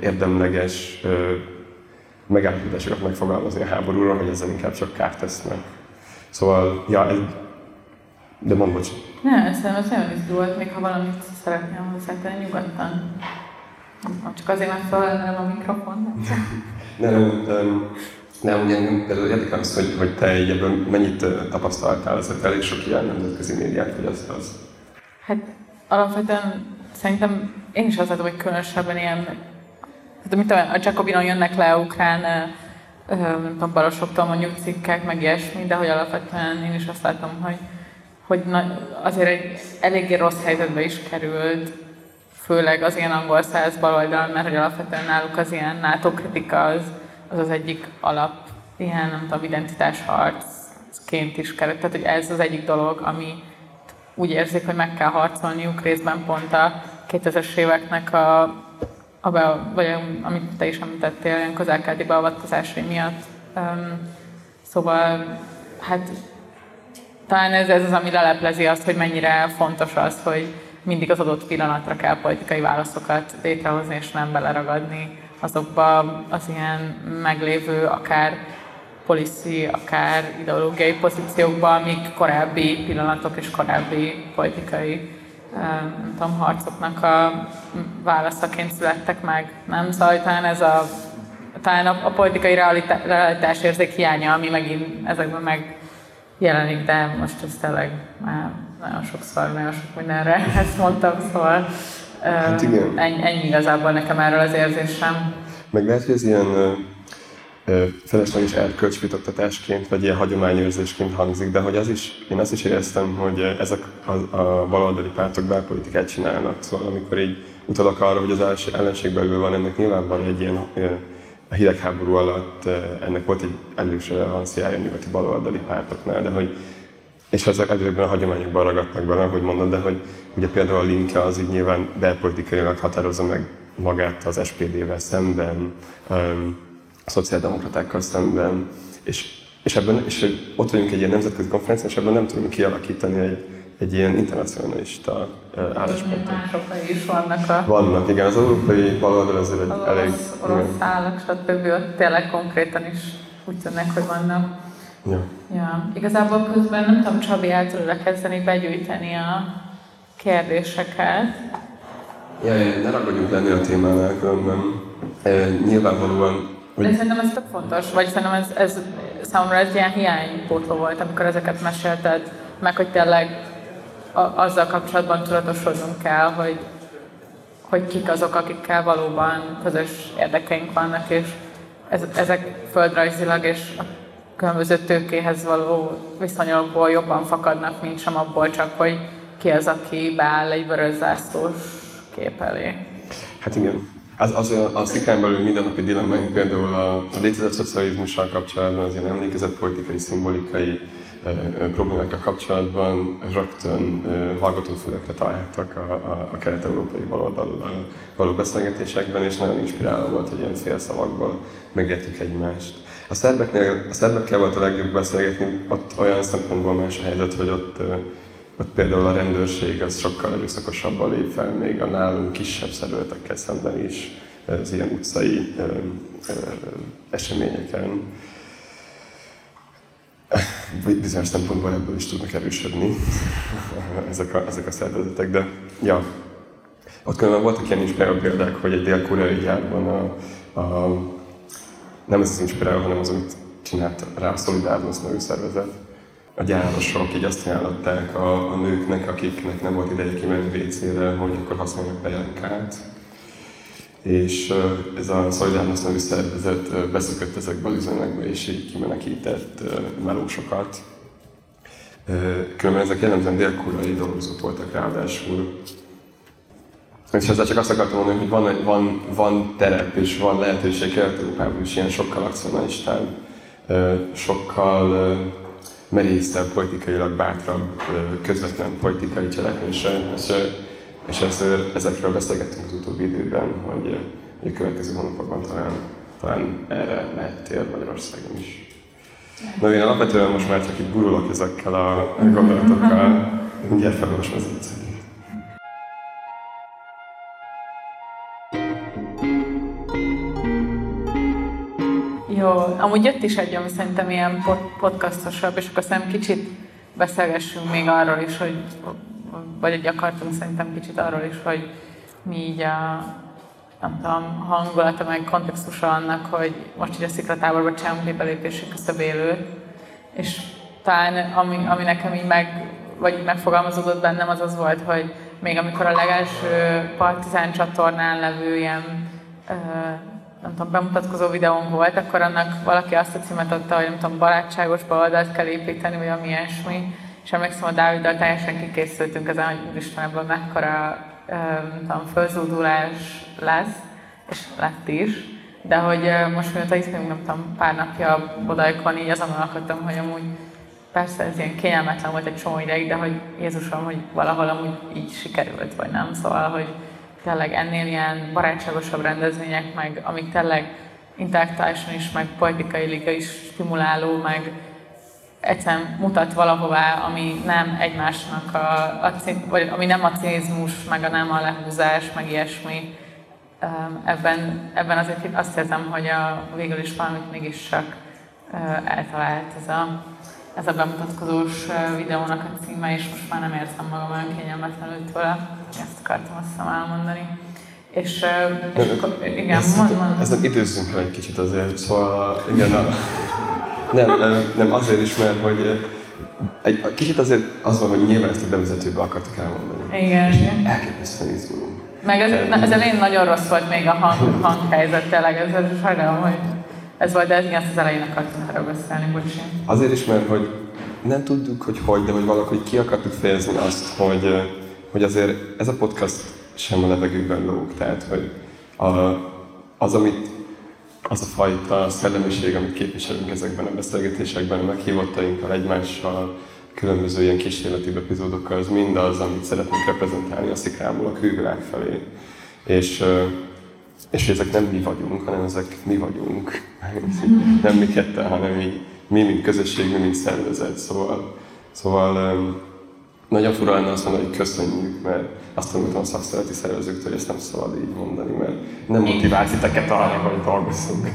érdemleges megállapításokat megfogalmazni a háborúról, hogy ezzel inkább csak kárt tesznek. Szóval, ja, ez, de mondd, bocs. Ne, szerintem ez nagyon izgult, még ha valamit szeretném hozzátenni nyugodtan. Csak azért, mert felelem a mikrofon. nem, nem, nem, ugye például érdekel az, hogy, hogy te így ebből mennyit tapasztaltál, ez elég sok ilyen nemzetközi médiát, az. Hát alapvetően szerintem én is azt látom, hogy különösebben ilyen, hát mit tudom, a Jacobinon jönnek le ukrán nem tudom, balosoktól mondjuk cikkek, meg ilyesmi, de hogy alapvetően én is azt látom, hogy, hogy na, azért egy eléggé rossz helyzetbe is került, főleg az ilyen angol száz baloldal, mert hogy alapvetően náluk az ilyen NATO kritika az, az az egyik alap, ilyen, nem tudom, identitásharcként is került. Tehát, hogy ez az egyik dolog, ami úgy érzik, hogy meg kell harcolniuk részben pont a 2000-es éveknek a, a be, vagy amit te is említettél, ilyen közelkelti beavatkozásai miatt. Um, szóval, hát talán ez, ez az, ami leleplezi azt, hogy mennyire fontos az, hogy mindig az adott pillanatra kell politikai válaszokat létrehozni, és nem beleragadni azokba az ilyen meglévő, akár policy, akár ideológiai pozíciókba, amik korábbi pillanatok és korábbi politikai nem tudom, harcoknak a válaszaként születtek meg. Nem? Szóval ez a, talán a, a politikai realitás, realitás érzék hiánya, ami megint ezekben megjelenik, de most ez tényleg már nagyon sokszor, nagyon sok mindenre ezt mondtam, szóval Hát igen. Ennyi, ennyi igazából nekem erről az érzésem. Meg lehet, hogy ez ilyen felesleges erkölcsvitattatásként, vagy ilyen hagyományőrzésként hangzik, de hogy az is, én azt is éreztem, hogy ezek a, a baloldali pártok belpolitikát csinálnak. Szóval amikor így utalok arra, hogy az ellenség belül van, ennek nyilván van egy ilyen a hidegháború alatt ennek volt egy elős relevanciája nyugati baloldali pártoknál, de hogy és ezek ezekben a hagyományokban ragadnak bele, hogy mondod, de hogy ugye például a Linke az így nyilván belpolitikailag határozza meg magát az SPD-vel szemben, um, a szociáldemokratákkal szemben, és, és, ebben, és ott vagyunk egy ilyen nemzetközi konferencián, és ebben nem tudunk kialakítani egy, egy ilyen internacionalista álláspontot. Mások is vannak a... Vannak, igen, az európai baloldal azért egy az elég... Az orosz állak, stb. ott tényleg konkrétan is úgy tűnnek, hogy vannak. Ja. ja. Igazából közben nem tudom, Csabi el tudod kezdeni begyűjteni a kérdéseket. Ja, ne ragadjunk lenni a témánál, különben e, nyilvánvalóan... Hogy... De szerintem ez tök fontos, vagy szerintem ez, ez számomra ez ilyen hiánypótló volt, amikor ezeket mesélted, meg hogy tényleg a, azzal kapcsolatban tudatosodnunk kell, hogy, hogy kik azok, akikkel valóban közös érdekeink vannak, és ez, ezek földrajzilag és különböző tőkéhez való viszonyokból jobban fakadnak, mint sem abból csak, hogy ki az, aki beáll egy vörös zászlós kép elé. Hát igen. Az, az, a, a szikán belül mindennapi dilemmáink például a, a létezett szocializmussal kapcsolatban, az ilyen emlékezett politikai, szimbolikai e, e, problémákkal kapcsolatban rögtön e, hallgatófülekre találtak a, a, a kelet-európai baloldal való beszélgetésekben, és nagyon inspiráló volt, hogy ilyen félszavakból megértjük egymást. A szerbeknél, a szerbekkel volt a legjobb beszélgetni, ott olyan szempontból más a helyzet, hogy ott, ott például a rendőrség az sokkal erőszakosabban lép fel, még a nálunk kisebb szervezetekkel szemben is az ilyen utcai ö, ö, eseményeken. Bizonyos szempontból ebből is tudnak erősödni ezek a, ezek a szervezetek, de ja, Ott különben voltak ilyen inspiráló példák, hogy egy dél-koreai gyárban a, a, nem ez az inspiráló, hanem az, amit csinált rá a Solidarność nevű szervezet. A gyárosok így azt ajánlották a, a nőknek, akiknek nem volt ideje kimenni WC-re, hogy akkor használják bejánkát. És ez a Solidarność nevű szervezet beszökött ezekbe az üzemekbe, és így kimenekített melósokat. Különben ezek jellemzően dél-koreai dolgozók voltak ráadásul. És ezzel csak azt akartam mondani, hogy van, van, van terep és van lehetőség Kelet-Európában is ilyen sokkal akcionalistább, sokkal merészebb, politikailag bátrabb, közvetlen politikai cselekvésre. És, és ez, ezekről beszélgettünk az utóbbi időben, hogy a következő hónapokban talán, talán erre lehet tér Magyarországon is. Na én alapvetően most már csak itt gurulok ezekkel a gondolatokkal, mindjárt felolvasom az egyszer. Amúgy jött is egy, ami szerintem ilyen podcastosabb, és akkor szerintem kicsit beszélgessünk még arról is, hogy vagy egy akartunk szerintem kicsit arról is, hogy mi így a, nem tudom, hangulata meg kontextusa annak, hogy most így a sziklatáborban csinálunk egy belépési küszöbélőt, és talán ami, ami nekem így meg, vagy így megfogalmazódott bennem, az az volt, hogy még amikor a legelső Partizán csatornán levő ilyen nem tudom, bemutatkozó videón volt, akkor annak valaki azt a címet adta, hogy nem tudom, barátságos baloldalt kell építeni, vagy ami ilyesmi. És emlékszem, a Dáviddal teljesen kikészültünk ezen, hogy úristen, ebből mekkora nem tudom, fölzúdulás lesz, és lett is. De hogy most mióta itt vagyunk, nem tudom, pár napja Bodajkon, így azon alkottam, hogy amúgy persze ez ilyen kényelmetlen volt egy csomó ideig, de hogy Jézusom, hogy valahol amúgy így sikerült, vagy nem. Szóval, hogy tényleg ennél ilyen barátságosabb rendezvények, meg amik tényleg intellektuálisan is, meg politikai liga is stimuláló, meg egyszerűen mutat valahová, ami nem egymásnak a, a vagy ami nem a cinizmus, meg a nem a lehúzás, meg ilyesmi. Ebben, ebben azért azt érzem, hogy a, végül is valamit mégis csak eltalált ez a, ez a bemutatkozós videónak a címe, és most már nem érzem magam olyan kényelmetlenül tőle. Ezt akartam azt hiszem elmondani. És, és akkor, igen, ezt, mond, mond. Ezt időzzünk el egy kicsit azért, szóval igen, a, nem, nem, nem, azért is, mert hogy egy, kicsit azért az van, hogy nyilván ezt a bevezetőbe akartak elmondani. Igen, igen. Elképesztően izgulunk. Meg ez, az elején nagyon rossz volt még a hang, hanghelyzet, tényleg, ez, ez sajnálom, hogy ez volt, de ez igen, az elején erről beszélni, bocsi. Azért is, mert hogy nem tudjuk, hogy hogy, de hogy valahogy ki akartuk fejezni azt, hogy, hogy azért ez a podcast sem a levegőben lóg. Tehát, hogy a, az, amit az a fajta szellemiség, amit képviselünk ezekben a beszélgetésekben, a meghívottainkkal, egymással, különböző ilyen kísérleti epizódokkal, az mind az, amit szeretnénk reprezentálni a szikrából a külvilág felé. És, és ezek nem mi vagyunk, hanem ezek mi vagyunk. nem mi ketten, hanem mi, mi mint közösség, mi mint szervezet. Szóval, szóval nagyon fura lenne azt mondani, hogy köszönjük, mert azt tanultam a szakszereti szervezőktől, hogy ezt nem szabad így mondani, mert nem motivált titeket arra, hogy dolgozzunk.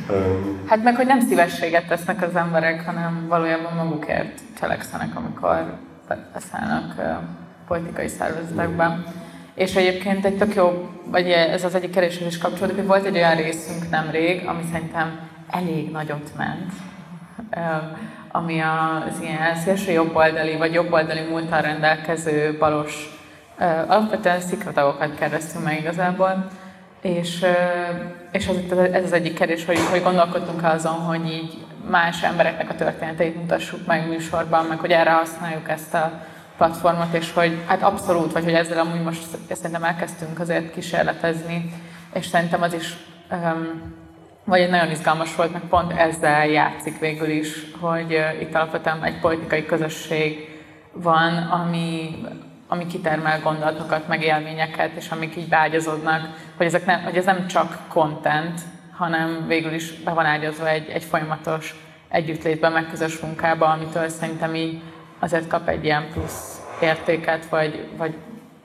hát meg, hogy nem szívességet tesznek az emberek, hanem valójában magukért cselekszenek, amikor beszállnak politikai szervezetekben. És egyébként egy tök jó, vagy ez az egyik keresés is kapcsolódik, hogy volt egy olyan részünk nemrég, ami szerintem elég nagyot ment ami az ilyen szélső jobboldali vagy jobboldali múltal rendelkező balos, alapvetően szikratagokat kérdeztünk meg igazából, és, és az, ez az egyik kérdés, hogy, hogy gondolkodtunk azon, hogy így más embereknek a történeteit mutassuk meg műsorban, meg hogy erre használjuk ezt a platformot, és hogy hát abszolút, vagy hogy ezzel amúgy most szerintem elkezdtünk azért kísérletezni, és szerintem az is um, vagy egy nagyon izgalmas volt, meg pont ezzel játszik végül is, hogy itt alapvetően egy politikai közösség van, ami, ami kitermel gondolatokat, meg élményeket, és amik így beágyazódnak, hogy, ezek nem, hogy ez nem csak content, hanem végül is be van ágyazva egy, egy folyamatos együttlétben, meg közös munkába, amitől szerintem így azért kap egy ilyen plusz értéket, vagy, vagy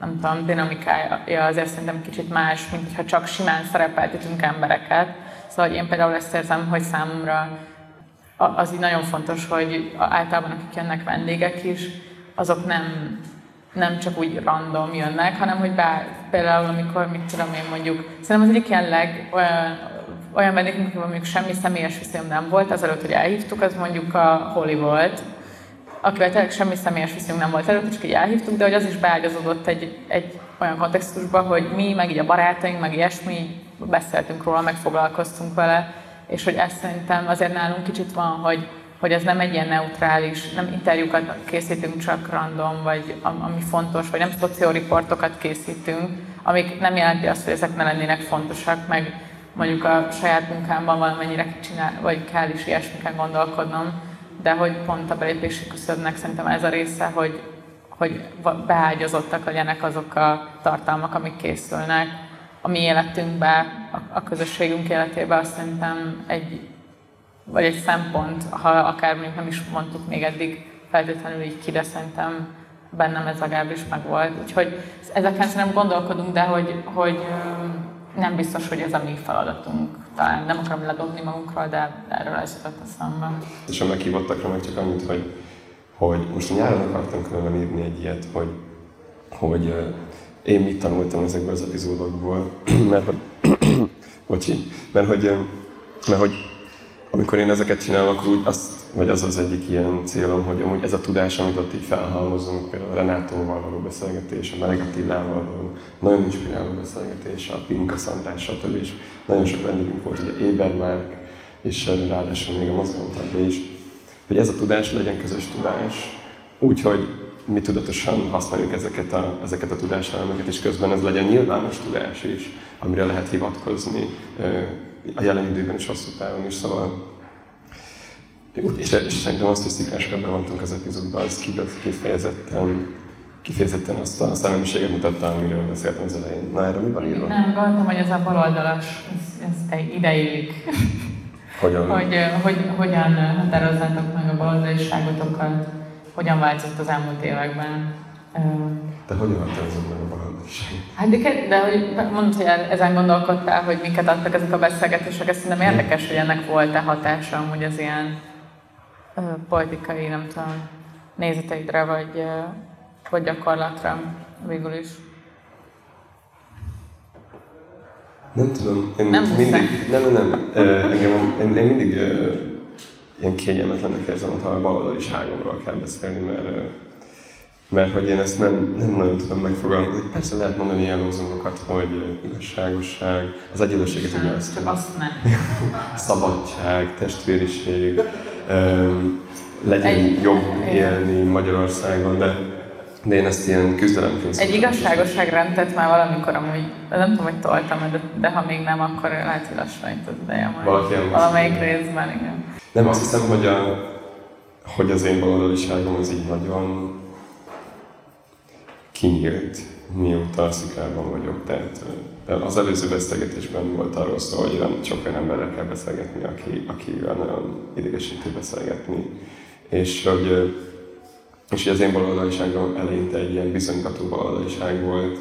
nem tudom, dinamikája azért szerintem kicsit más, mint hogyha csak simán szerepeltetünk embereket, Szóval én például ezt érzem, hogy számomra az így nagyon fontos, hogy általában akik jönnek vendégek is, azok nem, nem csak úgy random jönnek, hanem hogy bár, például amikor, mit tudom én mondjuk, szerintem az egyik ilyen leg, olyan, olyan vendégünk, mondjuk semmi személyes viszonyom nem volt, azelőtt, hogy elhívtuk, az mondjuk a Holly volt, akivel tényleg semmi személyes viszonyunk nem volt előtt, csak így elhívtuk, de hogy az is beágyazódott egy, egy olyan kontextusba, hogy mi, meg így a barátaink, meg ilyesmi, beszéltünk róla, meg foglalkoztunk vele, és hogy ezt szerintem azért nálunk kicsit van, hogy, hogy ez nem egy ilyen neutrális, nem interjúkat készítünk csak random, vagy ami fontos, vagy nem szocioriportokat készítünk, amik nem jelenti azt, hogy ezek ne lennének fontosak, meg mondjuk a saját munkámban valamennyire csinál, vagy kell is ilyesmiken gondolkodnom, de hogy pont a belépési küszöbnek szerintem ez a része, hogy, hogy beágyazottak legyenek azok a tartalmak, amik készülnek. A mi életünkbe, a, a közösségünk életébe azt szerintem egy, vagy egy szempont, ha akár mondjuk nem is mondtuk még eddig feltétlenül így ki, de szerintem bennem ez legalábbis meg volt. Úgyhogy ezeken szerintem gondolkodunk, de hogy, hogy nem biztos, hogy ez a mi feladatunk. Talán nem akarom ledobni magunkról, de erről ez jutott eszembe. És a meghívottakra meg csak annyit, hogy, hogy most nyáron akartam különben írni egy ilyet, hogy, hogy én mit tanultam ezekből az epizódokból, mert hogy, bocsi, mert hogy, mert hogy amikor én ezeket csinálom, akkor úgy azt, vagy az az egyik ilyen célom, hogy amúgy ez a tudás, amit ott így felhalmozunk, például Renátóval való beszélgetés, a Meleg Attilával való nagyon inspiráló beszélgetés, a Pinka Szandrás, stb. És nagyon sok vendégünk volt, ugye Ébermárk, és ráadásul még a mozgalomtagja is, hogy ez a tudás legyen közös tudás, úgyhogy mi tudatosan használjuk ezeket a, ezeket a tudáselemeket, és közben ez legyen nyilvános tudás is, amire lehet hivatkozni a jelen időben is hosszú távon is, szóval és, és szerintem azt, hogy szikrásra bevontunk az epizódban, az kifejezetten, kifejezetten azt a szellemiséget mutatta, amiről beszéltem az elején. Na, erre mi van írva? Nem, gondoltam, hogy ez a baloldalas, ez, ez ideig. Hogyan? hogy, hogy hogyan határozzátok meg a baloldaliságotokat, hogyan változott az elmúlt években. Te hogyan határozod meg a baloldaliságot? Hát de, de hogy mondod, hogy ezen gondolkodtál, hogy miket adtak ezek a beszélgetések, ez szerintem érdekes, hogy ennek volt-e hatása amúgy az ilyen politikai, nem tudom, nézeteidre, vagy, vagy gyakorlatra végül is. Nem tudom, én nem mindig, nem, nem, nem, engem, én, én mindig ilyen kényelmetlennek érzem, ha a baloldaliságomról kell beszélni, mert mert hogy én ezt nem, nem nagyon tudom megfogalmazni. Persze lehet mondani ilyen lózungokat, hogy igazságosság, az egyenlőséget ugye azt Csak azt ne. Szabadság, testvériség, legyen Egy, jobb élni Magyarországon, de, de én ezt ilyen küzdelemként Egy igazságosságrendet már valamikor amúgy, nem tudom, hogy toltam, de, de ha még nem, akkor lehet, hogy lassan itt az ideje majd. Valamelyik részben, igen. Nem, azt hiszem, hogy, a, hogy az én baloldaliságom az így nagyon kinyílt, mióta a szikrában vagyok. Tehát az előző beszélgetésben volt arról szó, hogy nem csak olyan emberrel kell beszélgetni, aki, akivel nagyon idegesítő beszélgetni. És hogy, és az én baloldaliságom eleinte egy ilyen bizonygató baloldaliság volt,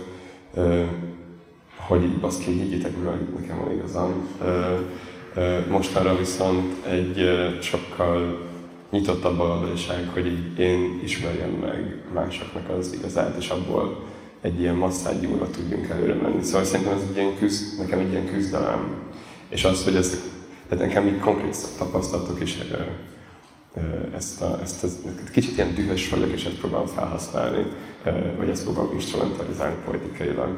hogy így baszki, higgyétek meg, nekem van igazam. Mostanra viszont egy sokkal nyitottabb a valóság, hogy én ismerjem meg másoknak az igazát, és abból egy ilyen masszádjúra tudjunk előre menni. Szóval szerintem ez egy ilyen küzd, nekem egy ilyen küzdelem. És az, hogy ez, tehát nekem így konkrét tapasztalatok is ezt, a, ezt a, kicsit ilyen dühös vagyok, és ezt próbálom felhasználni, vagy ezt próbálom instrumentalizálni politikailag.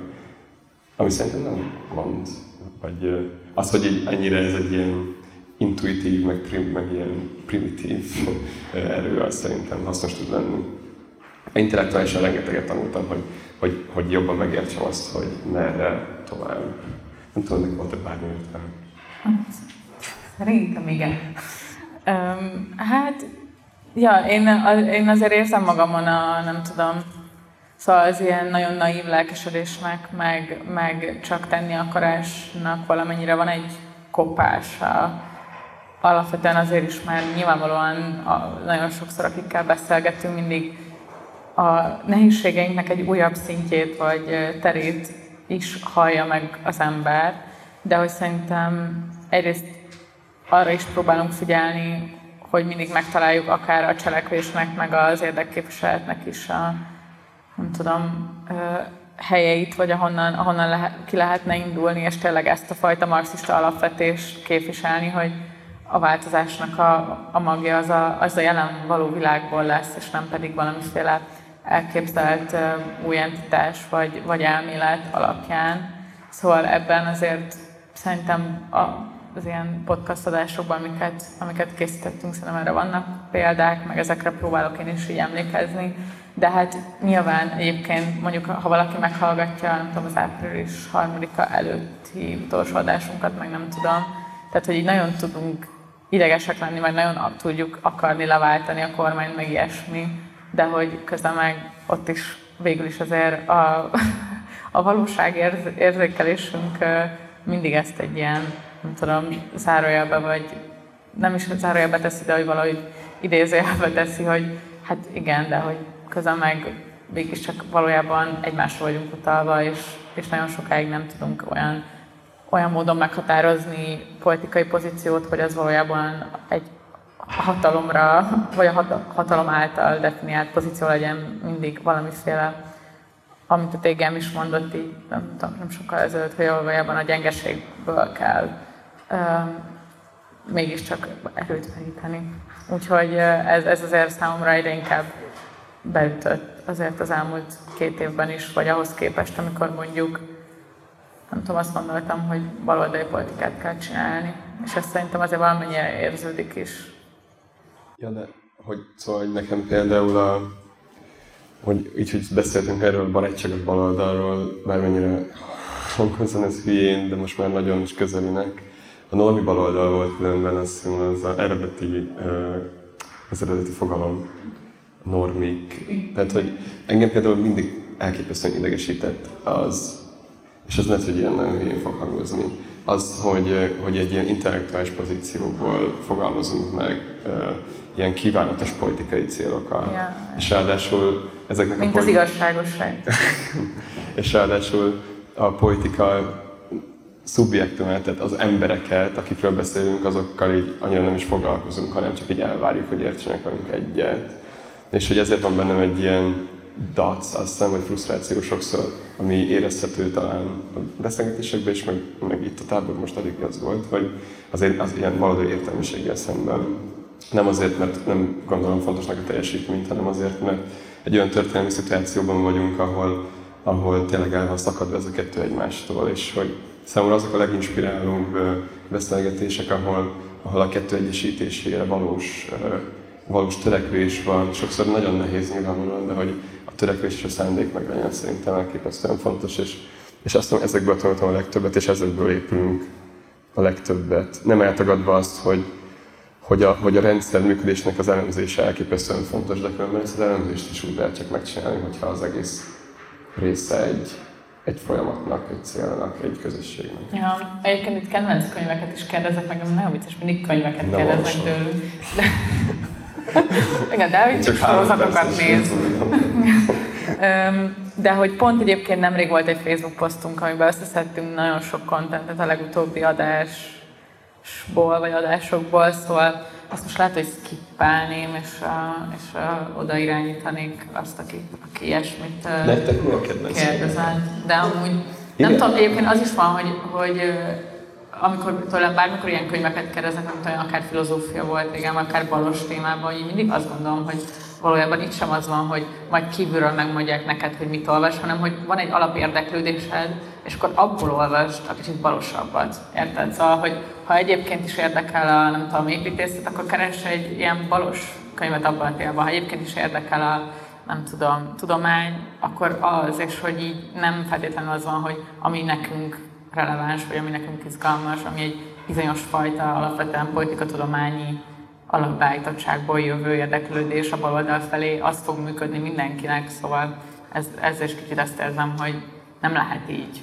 Ami szerintem nem mond, vagy az, hogy ennyire ez egy ilyen intuitív, meg, prim, meg ilyen primitív erő, az szerintem hasznos tud lenni. Intellektuálisan rengeteget tanultam, hogy, hogy, hogy jobban megértsem azt, hogy merre tovább. Nem tudom, hogy volt-e bármi értelme. Szerintem igen. Um, hát, ja, én, én azért érzem magamon a, nem tudom, Szóval az ilyen nagyon naív lelkesedésnek, meg, meg csak tenni akarásnak valamennyire van egy kopása alapvetően azért is, mert nyilvánvalóan a, nagyon sokszor, akikkel beszélgetünk, mindig a nehézségeinknek egy újabb szintjét vagy terét is hallja meg az ember, de hogy szerintem egyrészt arra is próbálunk figyelni, hogy mindig megtaláljuk akár a cselekvésnek, meg az érdekképviseletnek is a nem tudom, helyeit, vagy ahonnan, ahonnan lehet, ki lehetne indulni, és tényleg ezt a fajta marxista alapvetést képviselni, hogy a változásnak a, a magja az a, az a jelen való világból lesz, és nem pedig valamiféle elképzelt új entitás vagy, vagy elmélet alapján. Szóval ebben azért szerintem a, az ilyen podcast adásokban, amiket, amiket készítettünk, szerintem erre vannak példák, meg ezekre próbálok én is így emlékezni. De hát nyilván egyébként mondjuk, ha valaki meghallgatja, nem tudom, az április harmadika előtti utolsó adásunkat, meg nem tudom, tehát, hogy így nagyon tudunk idegesek lenni, meg nagyon tudjuk akarni leváltani a kormányt, meg ilyesmi, de hogy közben meg ott is végül is azért a, a valóság érzékelésünk mindig ezt egy ilyen, nem tudom, zárójelbe, vagy nem is zárójelbe teszi, de hogy valahogy idézőjelbe teszi, hogy hát igen, de hogy közben meg mégiscsak valójában egymásra vagyunk utalva, és, és nagyon sokáig nem tudunk olyan olyan módon meghatározni politikai pozíciót, hogy az valójában egy hatalomra, vagy a hatalom által definiált pozíció legyen mindig valamiféle, amit a tégem is mondott így, nem, tudom, nem sokkal ezelőtt, hogy valójában a gyengeségből kell uh, mégiscsak erőt meríteni. Úgyhogy ez, ez azért számomra egyre inkább beütött azért az elmúlt két évben is, vagy ahhoz képest, amikor mondjuk nem tudom, azt gondoltam, hogy baloldali politikát kell csinálni, és ezt szerintem azért valamennyire érződik is. Ja, de hogy szóval hogy nekem például a, hogy így, hogy beszéltünk erről barátságos baloldalról, bármennyire hanghozzon ez hülyén, de most már nagyon is közelinek. A normi baloldal volt különben, azt az az eredeti, az eredeti fogalom, normik. Tehát, hogy engem például mindig elképesztően idegesített az, és ez lehet, hogy ilyen nagyon hülyén fog hangozni, az, hogy, hogy egy ilyen intellektuális pozícióból fogalmazunk meg ilyen kívánatos politikai célokat. Yeah. És ráadásul ezeknek Mint a politi- az igazságosság. és ráadásul a politika szubjektumát, tehát az embereket, akikről beszélünk, azokkal így annyira nem is foglalkozunk, hanem csak így elvárjuk, hogy értsenek velünk egyet. És hogy ezért van bennem egy ilyen dac, azt hiszem, vagy frusztráció sokszor, ami érezhető talán a beszélgetésekben is, meg, meg itt a tábor most elég az volt, hogy azért az ilyen maradó értelmiséggel szemben nem azért, mert nem gondolom fontosnak a teljesítményt, hanem azért, mert egy olyan történelmi szituációban vagyunk, ahol, ahol tényleg el van szakadva ez a kettő egymástól, és hogy számomra azok a leginspirálóbb beszélgetések, ahol, ahol a kettő egyesítésére valós, valós törekvés van. Sokszor nagyon nehéz nyilvánvalóan, de hogy törekvés és a szándék meg legyen szerintem elképesztően fontos, és, és azt mondom, ezekből tanultam a legtöbbet, és ezekből épülünk a legtöbbet. Nem eltagadva azt, hogy, hogy, a, hogy a rendszer működésnek az elemzése elképesztően fontos, de különben ezt az elemzést is úgy lehet csak megcsinálni, hogyha az egész része egy, egy folyamatnak, egy célnak, egy közösségnek. Ja, egyébként itt kedvenc könyveket is kérdezek, meg nagyon vicces, mindig könyveket kérdeznek tőlünk. De... Igen, Dávid csak sorozatokat néz. De hogy pont egyébként nemrég volt egy Facebook posztunk, amiben összeszedtünk nagyon sok kontentet a legutóbbi adásból, vagy adásokból, szóval azt most lehet, hogy skippelném, és, uh, és uh, oda irányítanék azt, aki, aki ilyesmit uh, kérdezett. De amúgy, Igen. nem tudom, egyébként az is van, hogy, hogy amikor tőlem bármikor ilyen könyveket kérdeznek, mint olyan akár filozófia volt régen, akár balos témában, így mindig azt gondolom, hogy valójában itt sem az van, hogy majd kívülről megmondják neked, hogy mit olvas, hanem hogy van egy alapérdeklődésed, és akkor abból olvasd a kicsit balosabbat. Érted? Szóval, hogy ha egyébként is érdekel a, nem tudom, építészet, akkor keres egy ilyen balos könyvet abban a témában. Ha egyébként is érdekel a, nem tudom, tudomány, akkor az, és hogy így nem feltétlenül az van, hogy ami nekünk releváns, vagy ami nekünk izgalmas, ami egy bizonyos fajta alapvetően politikatudományi alapbeállítottságból jövő érdeklődés a baloldal felé, az fog működni mindenkinek, szóval ez, ezzel is kicsit ezt érzem, hogy nem lehet így,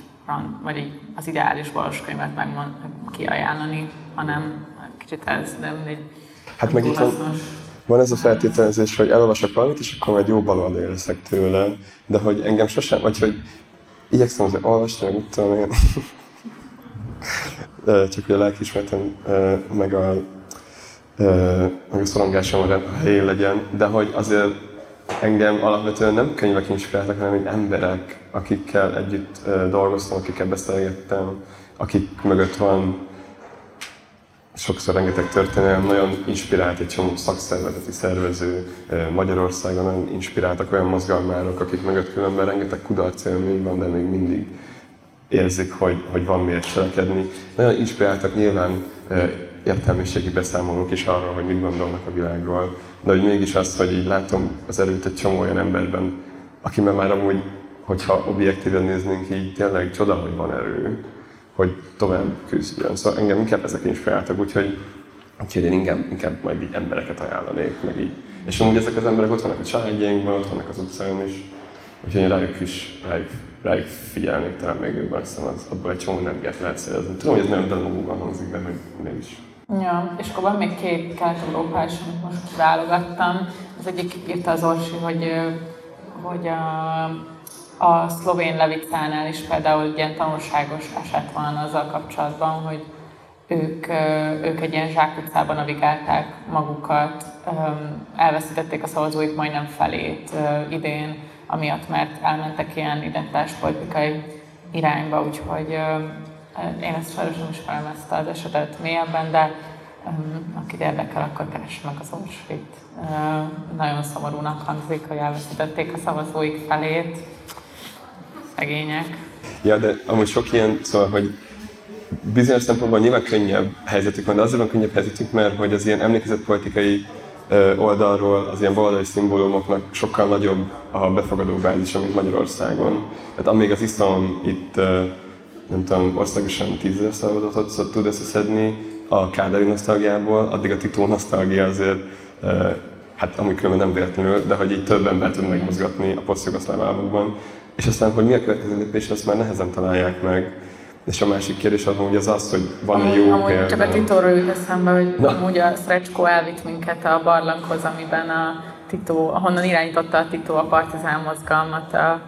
vagy így az ideális balos könyvet megmond, kiajánlani, hanem kicsit ez, de mindegy. Hát meg itt van, van ez a feltételezés, hogy elolvasok valamit, és akkor majd jó baloldali leszek tőle, de hogy engem sosem, vagy hogy igyekszem azért olvasni, meg mit tudom én. Csak a lelkiismeretem meg a, meg a szorongásom a helyén legyen, de hogy azért engem alapvetően nem könyvek inspiráltak, hanem hogy emberek, akikkel együtt dolgoztam, akikkel beszélgettem, akik mögött van sokszor rengeteg történelem, nagyon inspirált egy csomó szakszervezeti szervező Magyarországon, nagyon inspiráltak olyan mozgalmárok, akik mögött különben rengeteg kudarc élmény van, de még mindig érzik, hogy, hogy van miért cselekedni. Nagyon inspiráltak nyilván értelmiségi beszámolók is arról, hogy mit gondolnak a világról, de hogy mégis azt, hogy így látom az erőt egy csomó olyan emberben, akiben már amúgy, hogyha objektíven néznénk, így tényleg csoda, hogy van erő, hogy tovább küzdjön. Szóval engem inkább ezek inspiráltak, úgyhogy, úgyhogy én inkább, inkább majd így embereket ajánlanék, meg így. És amúgy ezek az emberek ott vannak a családjainkban, ott vannak az utcán is, úgyhogy rájuk is, rájuk, rájuk figyelnék, talán még jobban, hiszem az, abból egy csomó energiát lehet szerezni. Tudom, hogy ez nem demagógan hangzik, de hogy mégis. Ja, és akkor van még két kelet-európás, amit most válogattam. Az egyik írta az Orsi, hogy, hogy a, a szlovén Levicánál is például ilyen tanulságos eset van azzal kapcsolatban, hogy ők, ők egy ilyen zsákutcában navigálták magukat, elveszítették a szavazóik majdnem felét idén, amiatt, mert elmentek ilyen identitáspolitikai irányba, úgyhogy én ezt sajnos nem ismerem ezt az esetet mélyebben, de akit érdekel, akkor keresse meg az. Uh, nagyon szomorúnak hangzik, hogy elveszítették a szavazóik felét. Szegények. Ja, de amúgy sok ilyen, szóval, hogy bizonyos szempontból nyilván könnyebb helyzetük van, de azért van könnyebb helyzetük, mert hogy az ilyen emlékezetpolitikai oldalról az ilyen baloldali szimbólumoknak sokkal nagyobb a befogadó bázis, mint Magyarországon. Tehát amíg az iszlám itt nem tudom, országosan tízezer szavazatot tud összeszedni a kádári nosztalgiából, addig a titó nosztalgia azért, hát amúgy különben nem véletlenül, de hogy így több ember tud megmozgatni a posztjugoszláv államokban. És aztán, hogy mi a következő lépés, azt már nehezen találják meg. És a másik kérdés az, hogy az az, hogy van egy jó amúgy példa. csak a titóról jut eszembe, hogy Na. amúgy a Szrecskó elvitt minket a barlanghoz, amiben a Tito, ahonnan irányította a Tito a partizán mozgalmat a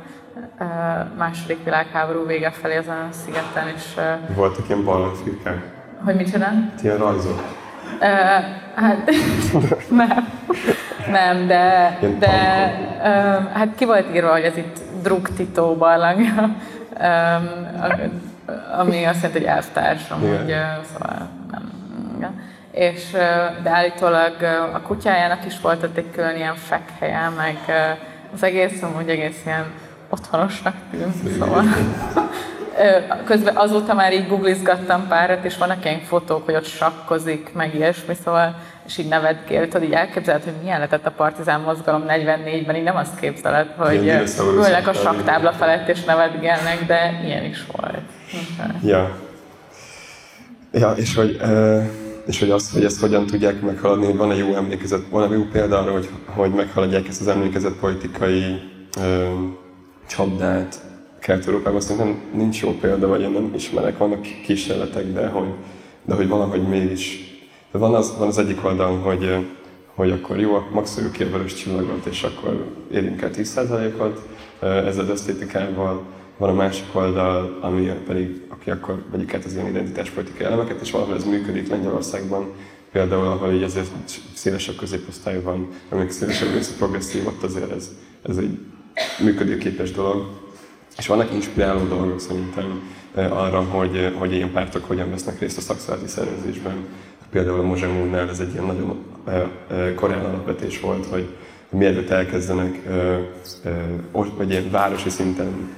második világháború vége felé ezen a szigeten, és... Voltak ilyen barlangfirkák? Hogy mit csinál? Ilyen rajzok? Uh, hát nem, nem, de, de uh, hát ki volt írva, hogy ez itt Druk Tito barlangja, um, ami azt jelenti, hogy elvtárs, amúgy, szóval nem, igen. És, de állítólag a kutyájának is volt ott egy külön ilyen fekhelye, meg az egész amúgy egész ilyen otthonosnak tűnt, szóval. Közben azóta már így googlizgattam párat, és vannak ilyen fotók, hogy ott sakkozik, meg ilyesmi, szóval, és így nevetgél, tudod, így elképzeled, hogy milyen lehetett a partizán mozgalom 44-ben, így nem azt képzeled, hogy ülnek a saktábla felett és nevetgélnek, de ilyen is volt. Ja. Ja, és hogy, és hogy azt, hogy ezt hogyan tudják meghaladni, hogy van-e jó emlékezet, van-e jó példa arra, hogy, hogy meghaladják ezt az emlékezet politikai csapdát Kelet-Európában szerintem nincs jó példa, vagy én nem ismerek, vannak kísérletek, de hogy, de hogy valahogy mégis. De van az, van az egyik oldalon, hogy, hogy akkor jó, maximum ki a vörös csillagot, és akkor érjünk el 10%-ot ezzel az esztétikával. Van a másik oldal, ami pedig, aki akkor vegyük át az ilyen identitáspolitikai elemeket, és valahol ez működik Lengyelországban, például, ahol így azért szélesebb középosztály van, amik szélesebb része progresszív, ott azért ez, ez egy működőképes dolog. És vannak inspiráló dolgok szerintem arra, hogy, hogy ilyen pártok hogyan vesznek részt a szakszervezeti szervezésben. Például a Mozsemúrnál ez egy ilyen nagyon korán alapvetés volt, hogy mielőtt elkezdenek, vagy ilyen városi szinten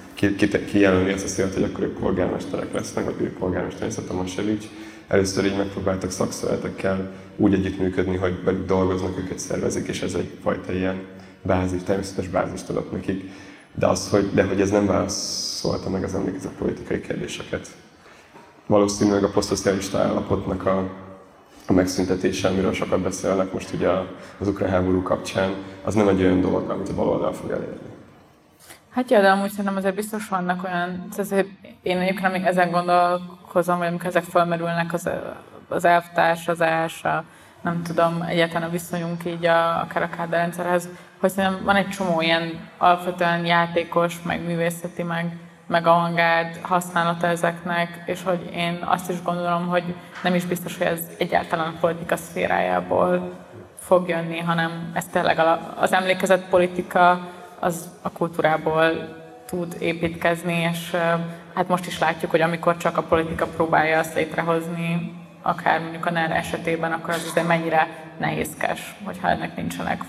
kijelölni ezt a célt, hogy akkor ők polgármesterek lesznek, vagy ők polgármester lesz a Tomasevics. Először így megpróbáltak szakszervezetekkel úgy együttműködni, hogy velük dolgoznak, őket szervezik, és ez egyfajta ilyen bázis, természetes bázist adott nekik, de, az, hogy, de hogy ez nem válaszolta meg az emlékezett politikai kérdéseket. Valószínűleg a posztszocialista állapotnak a, a megszüntetése, amiről sokat beszélnek most ugye az ukrán háború kapcsán, az nem egy olyan dolog, amit a baloldal fog elérni. Hát ja, de amúgy szerintem azért biztos vannak olyan, azért én egyébként még ezen gondolkozom, hogy amikor ezek felmerülnek az, az elvtársazás, a, nem tudom, egyáltalán a viszonyunk így a, akár a kádárrendszerhez, hogy szerintem van egy csomó ilyen alapvetően játékos, meg művészeti, meg, meg avantgárd használata ezeknek, és hogy én azt is gondolom, hogy nem is biztos, hogy ez egyáltalán a politika szférájából fog jönni, hanem ez tényleg a- az emlékezett politika az a kultúrából tud építkezni, és hát most is látjuk, hogy amikor csak a politika próbálja azt létrehozni, akár mondjuk a NER esetében, akkor az azért mennyire nehézkes, hogyha ennek nincsenek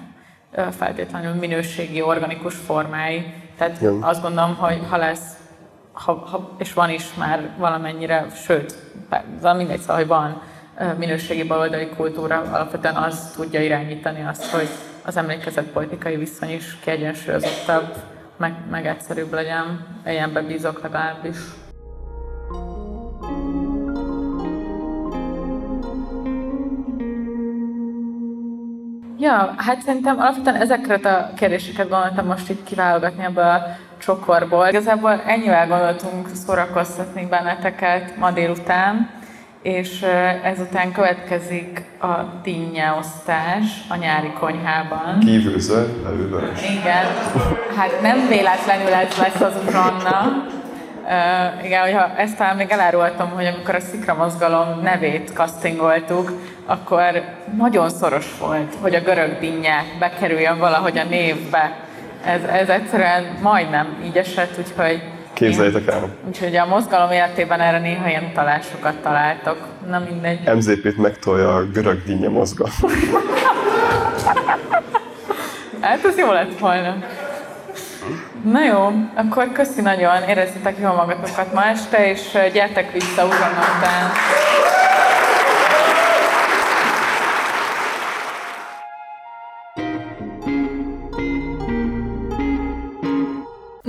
feltétlenül minőségi, organikus formái. Tehát Jó. azt gondolom, hogy ha lesz, ha, ha, és van is már valamennyire, sőt, mindegy, szóval, hogy van minőségi baloldali kultúra, alapvetően az tudja irányítani azt, hogy az emlékezett politikai viszony is kiegyensúlyozottabb, meg, meg egyszerűbb legyen. Ilyenben bízok legalábbis. Ja, hát szerintem alapvetően ezekre a kérdéseket gondoltam most itt kiválogatni ebből a csokorból. Igazából ennyivel gondoltunk szórakoztatni benneteket ma délután, és ezután következik a dinnyeosztás a nyári konyhában. Kívül zöld, belül vörös. Igen, hát nem véletlenül ez lesz az uzsonna. Uh, igen, hogyha ezt talán még elárultam, hogy amikor a Szikra mozgalom nevét castingoltuk, akkor nagyon szoros volt, hogy a görög dinnye bekerüljön valahogy a névbe. Ez, ez egyszerűen majdnem így esett, úgyhogy Képzeljétek el. Úgyhogy a mozgalom életében erre néha ilyen utalásokat találtok. Na mindegy. MZP-t megtolja a görög dinnye mozgalom. Hát ez jó lett volna. Na jó, akkor köszi nagyon, érezzétek jól magatokat ma este, és gyertek vissza uzsonna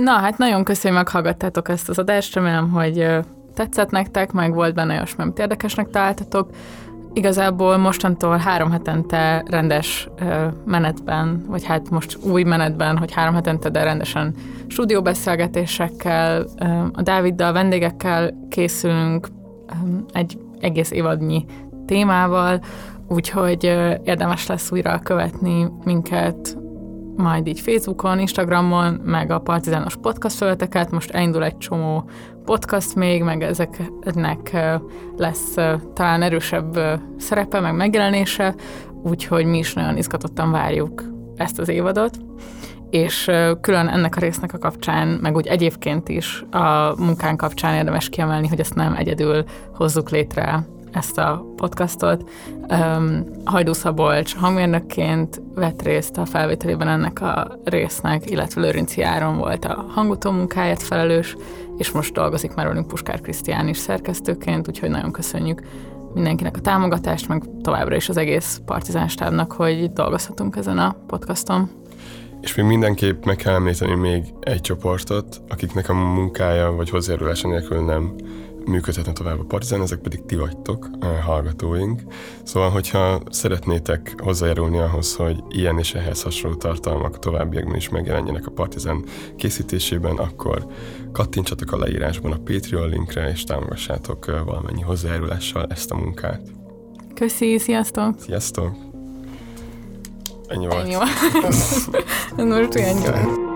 Na, hát nagyon köszönöm, hogy meghallgattátok ezt az adást, remélem, hogy tetszett nektek, meg volt benne olyasmi, amit érdekesnek találtatok. Igazából mostantól három hetente rendes menetben, vagy hát most új menetben, hogy három hetente, de rendesen stúdióbeszélgetésekkel, a Dáviddal, vendégekkel készülünk egy egész évadnyi témával, úgyhogy érdemes lesz újra követni minket majd így Facebookon, Instagramon, meg a Partizános podcast felületeket. Most elindul egy csomó podcast még, meg ezeknek lesz talán erősebb szerepe, meg megjelenése, úgyhogy mi is nagyon izgatottan várjuk ezt az évadot. És külön ennek a résznek a kapcsán, meg úgy egyébként is a munkán kapcsán érdemes kiemelni, hogy ezt nem egyedül hozzuk létre ezt a podcastot. Um, Hajdú Szabolcs hangmérnökként vett részt a felvételében ennek a résznek, illetve Lőrinci Áron volt a hangutó munkáját felelős, és most dolgozik már velünk Puskár Krisztián is szerkesztőként, úgyhogy nagyon köszönjük mindenkinek a támogatást, meg továbbra is az egész Partizán stábnak, hogy dolgozhatunk ezen a podcaston. És még mindenképp meg kell említeni még egy csoportot, akiknek a munkája vagy hozzájárulása nélkül nem működhetne tovább a Partizán, ezek pedig ti vagytok, a hallgatóink. Szóval, hogyha szeretnétek hozzájárulni ahhoz, hogy ilyen és ehhez hasonló tartalmak továbbiakban is megjelenjenek a Partizán készítésében, akkor kattintsatok a leírásban a Patreon linkre, és támogassátok valamennyi hozzájárulással ezt a munkát. Köszi, sziasztok! Sziasztok! Ennyi volt. Ennyi volt. Most olyan gyors.